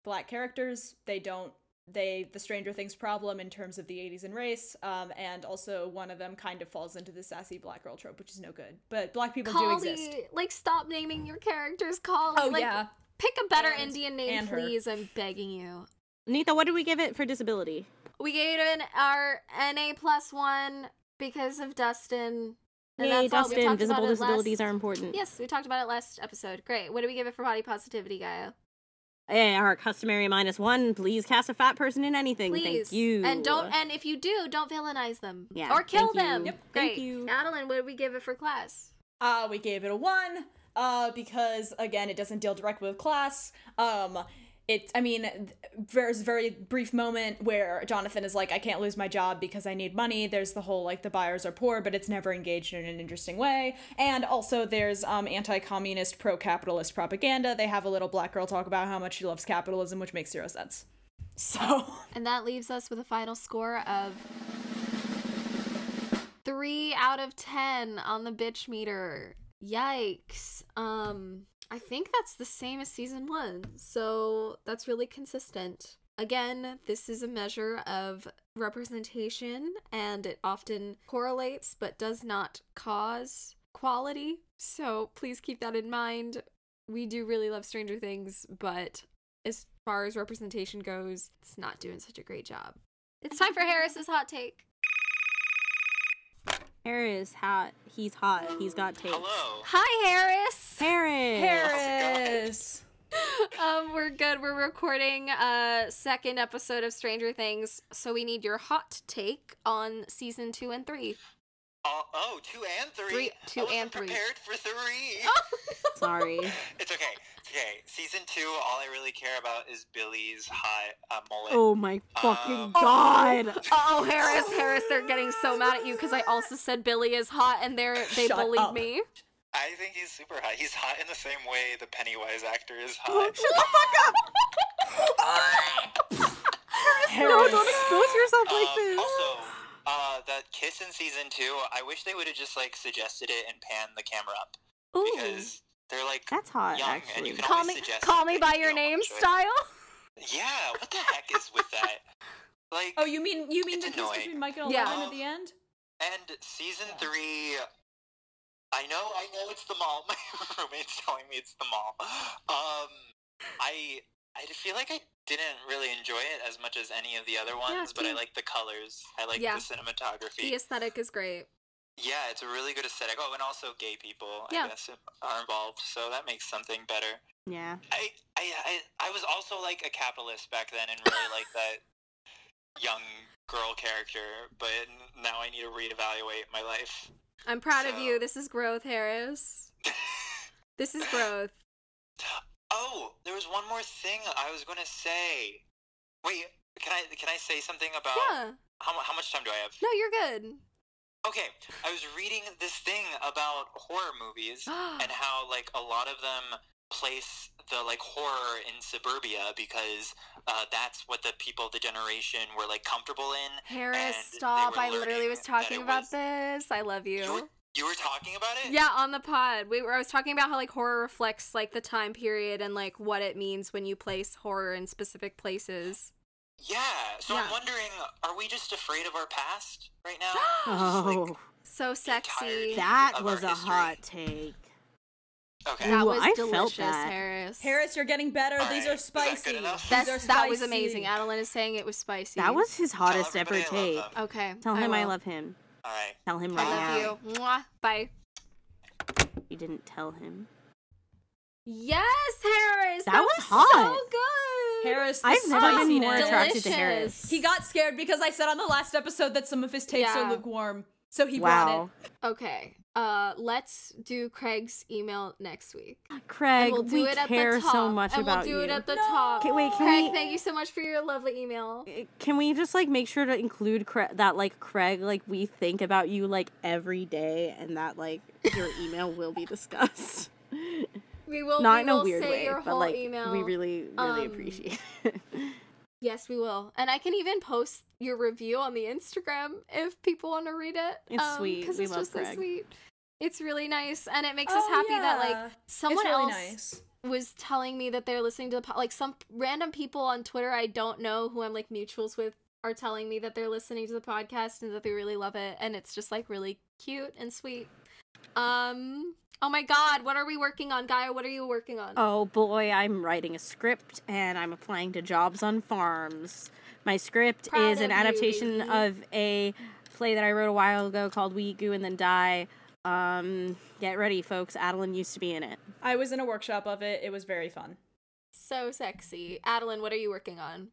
Speaker 3: black characters. They don't they the Stranger Things problem in terms of the 80s and race, um, and also one of them kind of falls into the sassy black girl trope, which is no good. But black people do exist.
Speaker 1: Kali, like stop naming your characters Kali.
Speaker 3: Oh
Speaker 1: like,
Speaker 3: yeah,
Speaker 1: pick a better
Speaker 3: And-
Speaker 1: Indian name,
Speaker 3: and her.
Speaker 1: please. I'm begging you.
Speaker 2: Nita, what did we give it for disability?
Speaker 1: We gave it an our NA plus one because of Dustin. And
Speaker 2: Yay,
Speaker 1: that's
Speaker 2: Dustin!
Speaker 1: talked
Speaker 2: Visible disabilities
Speaker 1: last-
Speaker 2: are important.
Speaker 1: Yes, we talked about it last episode. Great. What do we give it for body positivity, Gaia?
Speaker 2: Eh, our customary minus one. Please cast a fat person in anything.
Speaker 1: Please.
Speaker 2: Thank you.
Speaker 1: And don't and if you do, don't villainize them.
Speaker 2: Yeah,
Speaker 1: Or kill
Speaker 2: thank you.
Speaker 1: them.
Speaker 2: Yep,
Speaker 1: Great.
Speaker 2: thank you.
Speaker 1: Adeline, what did we give it for class?
Speaker 3: uh, we gave it a one uh, because again, it doesn't deal directly with class. Um, it, I mean, there's a very brief moment where Jonathan is like, I can't lose my job because I need money. There's the whole like the Byers are poor, but it's never engaged in an interesting way. And also there's um anti-communist, pro-capitalist propaganda. They have a little black girl talk about how much she loves capitalism, which makes zero sense. (laughs) So
Speaker 1: And that leaves us with a final score of three out of ten on the bitch meter. Yikes. Um, I think that's the same as season one, so that's really consistent. again, this is a measure of representation and it often correlates but does not cause quality. So please keep that in mind. We do really love Stranger Things, but as far as representation goes, it's not doing such a great job. It's time for Harris's hot take.
Speaker 2: Harris, hot. He's hot. He's got taste.
Speaker 4: Hello.
Speaker 1: Hi, Harris.
Speaker 2: Harris.
Speaker 3: Harris. (laughs)
Speaker 1: um, we're good. We're recording a second episode of Stranger Things, so we need your hot take on season two and three.
Speaker 4: Oh, oh, two and three.
Speaker 1: Three- two
Speaker 4: I wasn't
Speaker 1: and three.
Speaker 4: Prepared for three. (laughs)
Speaker 2: Sorry.
Speaker 4: It's okay. It's okay. Season two, all I really care about is Billy's hot uh, mullet.
Speaker 2: Oh my fucking
Speaker 4: Um,
Speaker 2: god. (laughs)
Speaker 1: Oh, Harris, Harris, they're getting so mad at you because I also said Billy is hot and they're they
Speaker 3: Shut
Speaker 1: bullied
Speaker 3: up.
Speaker 1: me.
Speaker 4: I think he's super hot. He's hot in the same way the Pennywise actor is hot.
Speaker 2: shut the fuck up. Harris. No, don't expose yourself like
Speaker 4: Um,
Speaker 2: this.
Speaker 4: also, uh, that kiss in season two, I wish they would have just like suggested it and panned the camera up
Speaker 1: Ooh.
Speaker 4: because they're like
Speaker 2: That's hot,
Speaker 4: young and
Speaker 2: actually.
Speaker 4: you can
Speaker 1: Call me
Speaker 4: suggest
Speaker 1: call me by your name
Speaker 4: enjoy.
Speaker 1: style.
Speaker 4: Yeah, what the heck is with that? (laughs) Like,
Speaker 3: Oh, you mean you mean
Speaker 4: It's
Speaker 3: the kiss between Mike and
Speaker 1: Yeah.
Speaker 3: Eleven at the end?
Speaker 4: And season three, I know, I know it's the mall. (laughs) My roommate's telling me it's the mall. Um, I, I feel like I didn't really enjoy it as much as any of the other ones, but I like the colors. I like
Speaker 1: Yeah.
Speaker 4: the cinematography.
Speaker 1: The aesthetic is great.
Speaker 4: Yeah, it's a really good aesthetic. Oh, and also gay people,
Speaker 1: Yeah.
Speaker 4: I guess, are involved, so that makes something better.
Speaker 2: Yeah.
Speaker 4: I, I, I, I was also like a capitalist back then and really like that young girl character, but now I need to reevaluate my life.
Speaker 1: I'm proud of you. This is growth, Harris. (laughs) This is growth.
Speaker 4: Oh, there was one more thing I was going to say. Wait, can I can I say something about
Speaker 1: Yeah.
Speaker 4: how how much time do I have?
Speaker 1: No, you're good.
Speaker 4: Okay, I was reading this thing about horror movies (gasps) and how like a lot of them place the like horror in suburbia because uh, that's what the people of the generation were like comfortable in.
Speaker 1: Harris,
Speaker 4: and
Speaker 1: stop. I literally was talking about
Speaker 4: was-
Speaker 1: this. I love you.
Speaker 4: You were, you were talking about it?
Speaker 1: Yeah, on the pod. We were I was talking about how like horror reflects like the time period and like what it means when you place horror in specific places.
Speaker 4: Yeah. So
Speaker 1: Yeah.
Speaker 4: I'm wondering, are we just afraid of our past right now? (gasps)
Speaker 2: Oh,
Speaker 1: So sexy.
Speaker 2: that was a
Speaker 4: history.
Speaker 2: hot take.
Speaker 4: Okay.
Speaker 1: That
Speaker 2: Ooh,
Speaker 1: was
Speaker 2: I felt
Speaker 1: delicious,
Speaker 2: that.
Speaker 1: Harris.
Speaker 3: Harris, you're getting better.
Speaker 4: All
Speaker 3: These
Speaker 4: right.
Speaker 3: are
Speaker 4: Is that
Speaker 3: spicy. These
Speaker 1: That's,
Speaker 3: are
Speaker 1: that was amazing. Adeline is saying it was spicy.
Speaker 2: That was his hottest ever
Speaker 4: I
Speaker 2: take.
Speaker 1: okay.
Speaker 2: Tell him I, love him.
Speaker 4: All right.
Speaker 2: Tell him right
Speaker 1: I
Speaker 2: now.
Speaker 1: love you. Mwah. Bye.
Speaker 2: You didn't tell him.
Speaker 1: Yes, Harris.
Speaker 2: That
Speaker 1: That,
Speaker 2: was
Speaker 1: was,
Speaker 2: hot.
Speaker 1: so good.
Speaker 3: Harris,
Speaker 2: I've never been more
Speaker 3: spiciness.
Speaker 2: attracted to Harris.
Speaker 3: He got scared because I said on the last episode that some of his takes
Speaker 1: Yeah.
Speaker 3: are lukewarm. So he brought
Speaker 2: wow.
Speaker 3: it.
Speaker 1: Okay. Uh, let's do Craig's email next week.
Speaker 2: Craig,
Speaker 1: and we'll do
Speaker 2: we
Speaker 1: it at
Speaker 2: care
Speaker 1: the top.
Speaker 2: so much
Speaker 1: and
Speaker 2: about
Speaker 1: we'll do
Speaker 2: you.
Speaker 1: it at the
Speaker 3: No.
Speaker 1: top.
Speaker 2: Okay, wait, can
Speaker 1: Craig,
Speaker 2: we-
Speaker 1: thank you so much for your lovely email.
Speaker 2: Can we just like make sure to include Cra- that like Craig like we think about you like every day and that like your email will be discussed. (laughs)
Speaker 1: We will.
Speaker 2: Not
Speaker 1: we
Speaker 2: in a weird
Speaker 1: say
Speaker 2: way,
Speaker 1: your
Speaker 2: but like
Speaker 1: email.
Speaker 2: we really really
Speaker 1: Um,
Speaker 2: appreciate it. (laughs)
Speaker 1: Yes, we will. And I can even post your review on the Instagram if people want to read it.
Speaker 2: It's
Speaker 1: um,
Speaker 2: sweet.
Speaker 1: 'cause
Speaker 2: We
Speaker 1: it's
Speaker 2: love
Speaker 1: just so sweet. It's really nice, and it makes us
Speaker 3: Oh,
Speaker 1: happy that like someone
Speaker 3: really
Speaker 1: else
Speaker 3: nice.
Speaker 1: was telling me that they're listening to the po- like some random people on Twitter I don't know who I'm like mutuals with are telling me that they're listening to the podcast and that they really love it, and it's just like really cute and sweet. Um. Oh my God, what are we working on, Gaia? What are you working on?
Speaker 2: oh boy, I'm writing a script and I'm applying to jobs on farms. My script
Speaker 1: Proud
Speaker 2: is an
Speaker 1: of you,
Speaker 2: adaptation
Speaker 1: baby.
Speaker 2: of a play that I wrote a while ago called We Eat Goo and Then Die. Um, get ready, folks. Adeline used to be in it.
Speaker 3: I was in a workshop of it. It was very fun.
Speaker 1: So sexy, Adeline. What are you working on?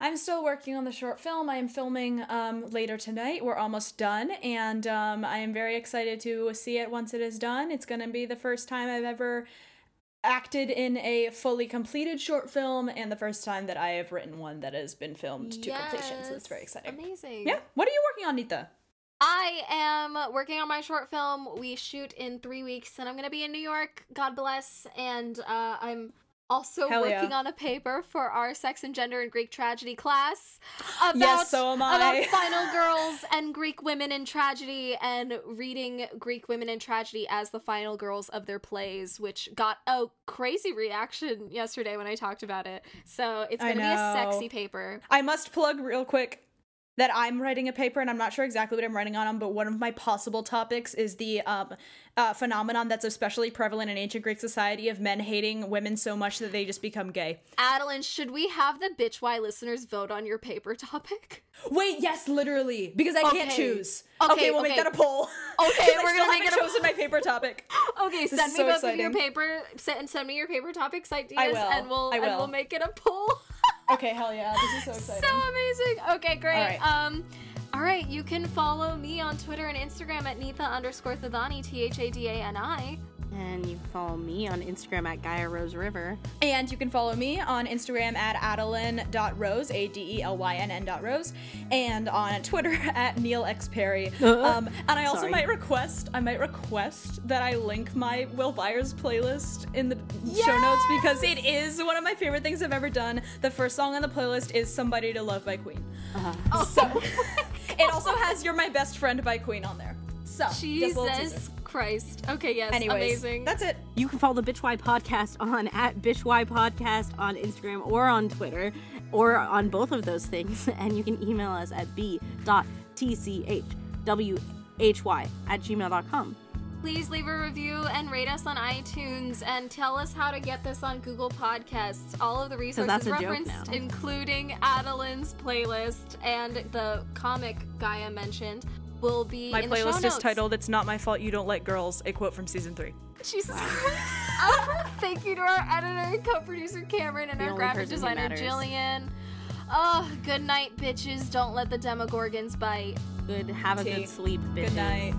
Speaker 3: I'm still working on the short film. I am filming um, later tonight. We're almost done, and um, I am very excited to see it once it is done. It's going to be the first time I've ever acted in a fully completed short film, and the first time that I have written one that has been filmed to completion. So it's very exciting.
Speaker 1: Amazing.
Speaker 3: Yeah. What are you working on, Nita?
Speaker 1: I am working on my short film. We shoot in three weeks, and I'm gonna be in New York. God bless. And uh, I'm Also
Speaker 3: Hell
Speaker 1: working
Speaker 3: yeah.
Speaker 1: on a paper for our sex and gender and Greek tragedy class about
Speaker 3: Yes, so am
Speaker 1: about (laughs) final girls and Greek women in tragedy and reading Greek women in tragedy as the final girls of their plays, which got a crazy reaction yesterday when I talked about it. So it's gonna be a sexy paper.
Speaker 3: I must plug real quick that I'm writing a paper and I'm not sure exactly what I'm writing on, but one of my possible topics is the um, uh, phenomenon that's especially prevalent in ancient Greek society of men hating women so much that they just become gay.
Speaker 1: Adeline, should we have the bitch why listeners vote on your paper topic?
Speaker 3: Wait, yes, literally, because I can't choose.
Speaker 1: Okay,
Speaker 3: Okay, we'll make that a poll.
Speaker 1: Okay, (laughs) we're gonna make it a-
Speaker 3: chosen my paper topic. (laughs)
Speaker 1: Okay,
Speaker 3: This
Speaker 1: send me
Speaker 3: so
Speaker 1: both of your paper. Send and send me your paper topics ideas, and we'll and we'll make it a poll.
Speaker 3: Okay, hell yeah, this is so (laughs) exciting.
Speaker 1: so amazing. Okay, great.
Speaker 3: Right.
Speaker 1: Um, all right, you can follow me on Twitter and Instagram at Nita underscore Thadani, T H A D A N I.
Speaker 2: And you can follow me on Instagram at Gaia Rose River.
Speaker 3: And you can follow me on Instagram at adelyn.rose, A D E L Y N N dot rose, and on Twitter (laughs) at Neil X Perry. Um, and I also
Speaker 2: Sorry.
Speaker 3: might request, I might request that I link my Will Byers playlist in the show notes because it is one of my favorite things I've ever done. The first song on the playlist is Somebody to Love by Queen.
Speaker 1: Oh,
Speaker 3: So (laughs) it also has You're My Best Friend by Queen on there. So, just a.
Speaker 1: Jesus Christ. Okay, yes,
Speaker 3: Anyways,
Speaker 1: amazing.
Speaker 3: that's it.
Speaker 2: You can follow the Bitch Why Podcast on at Bitch Why Podcast on Instagram or on Twitter or on both of those things. (laughs) And you can email us at b.tchwhy at gmail.com.
Speaker 1: Please leave a review and rate us on iTunes and tell us how to get this on Google Podcasts. All of the resources
Speaker 2: that's a joke
Speaker 1: referenced, including Adeline's playlist and the comic Gaia mentioned, will be
Speaker 3: My
Speaker 1: in the show
Speaker 3: playlist is
Speaker 1: notes.
Speaker 3: titled It's Not My Fault You Don't Like Girls, a quote from season three.
Speaker 1: Jesus Christ. (laughs) Thank you to our editor and co-producer Cameron and
Speaker 2: The
Speaker 1: our graphic designer. Jillian. Oh, good night, bitches. Don't let the Demogorgons bite.
Speaker 2: Good. Have a
Speaker 3: Tea.
Speaker 2: good sleep, bitches.
Speaker 3: Good night.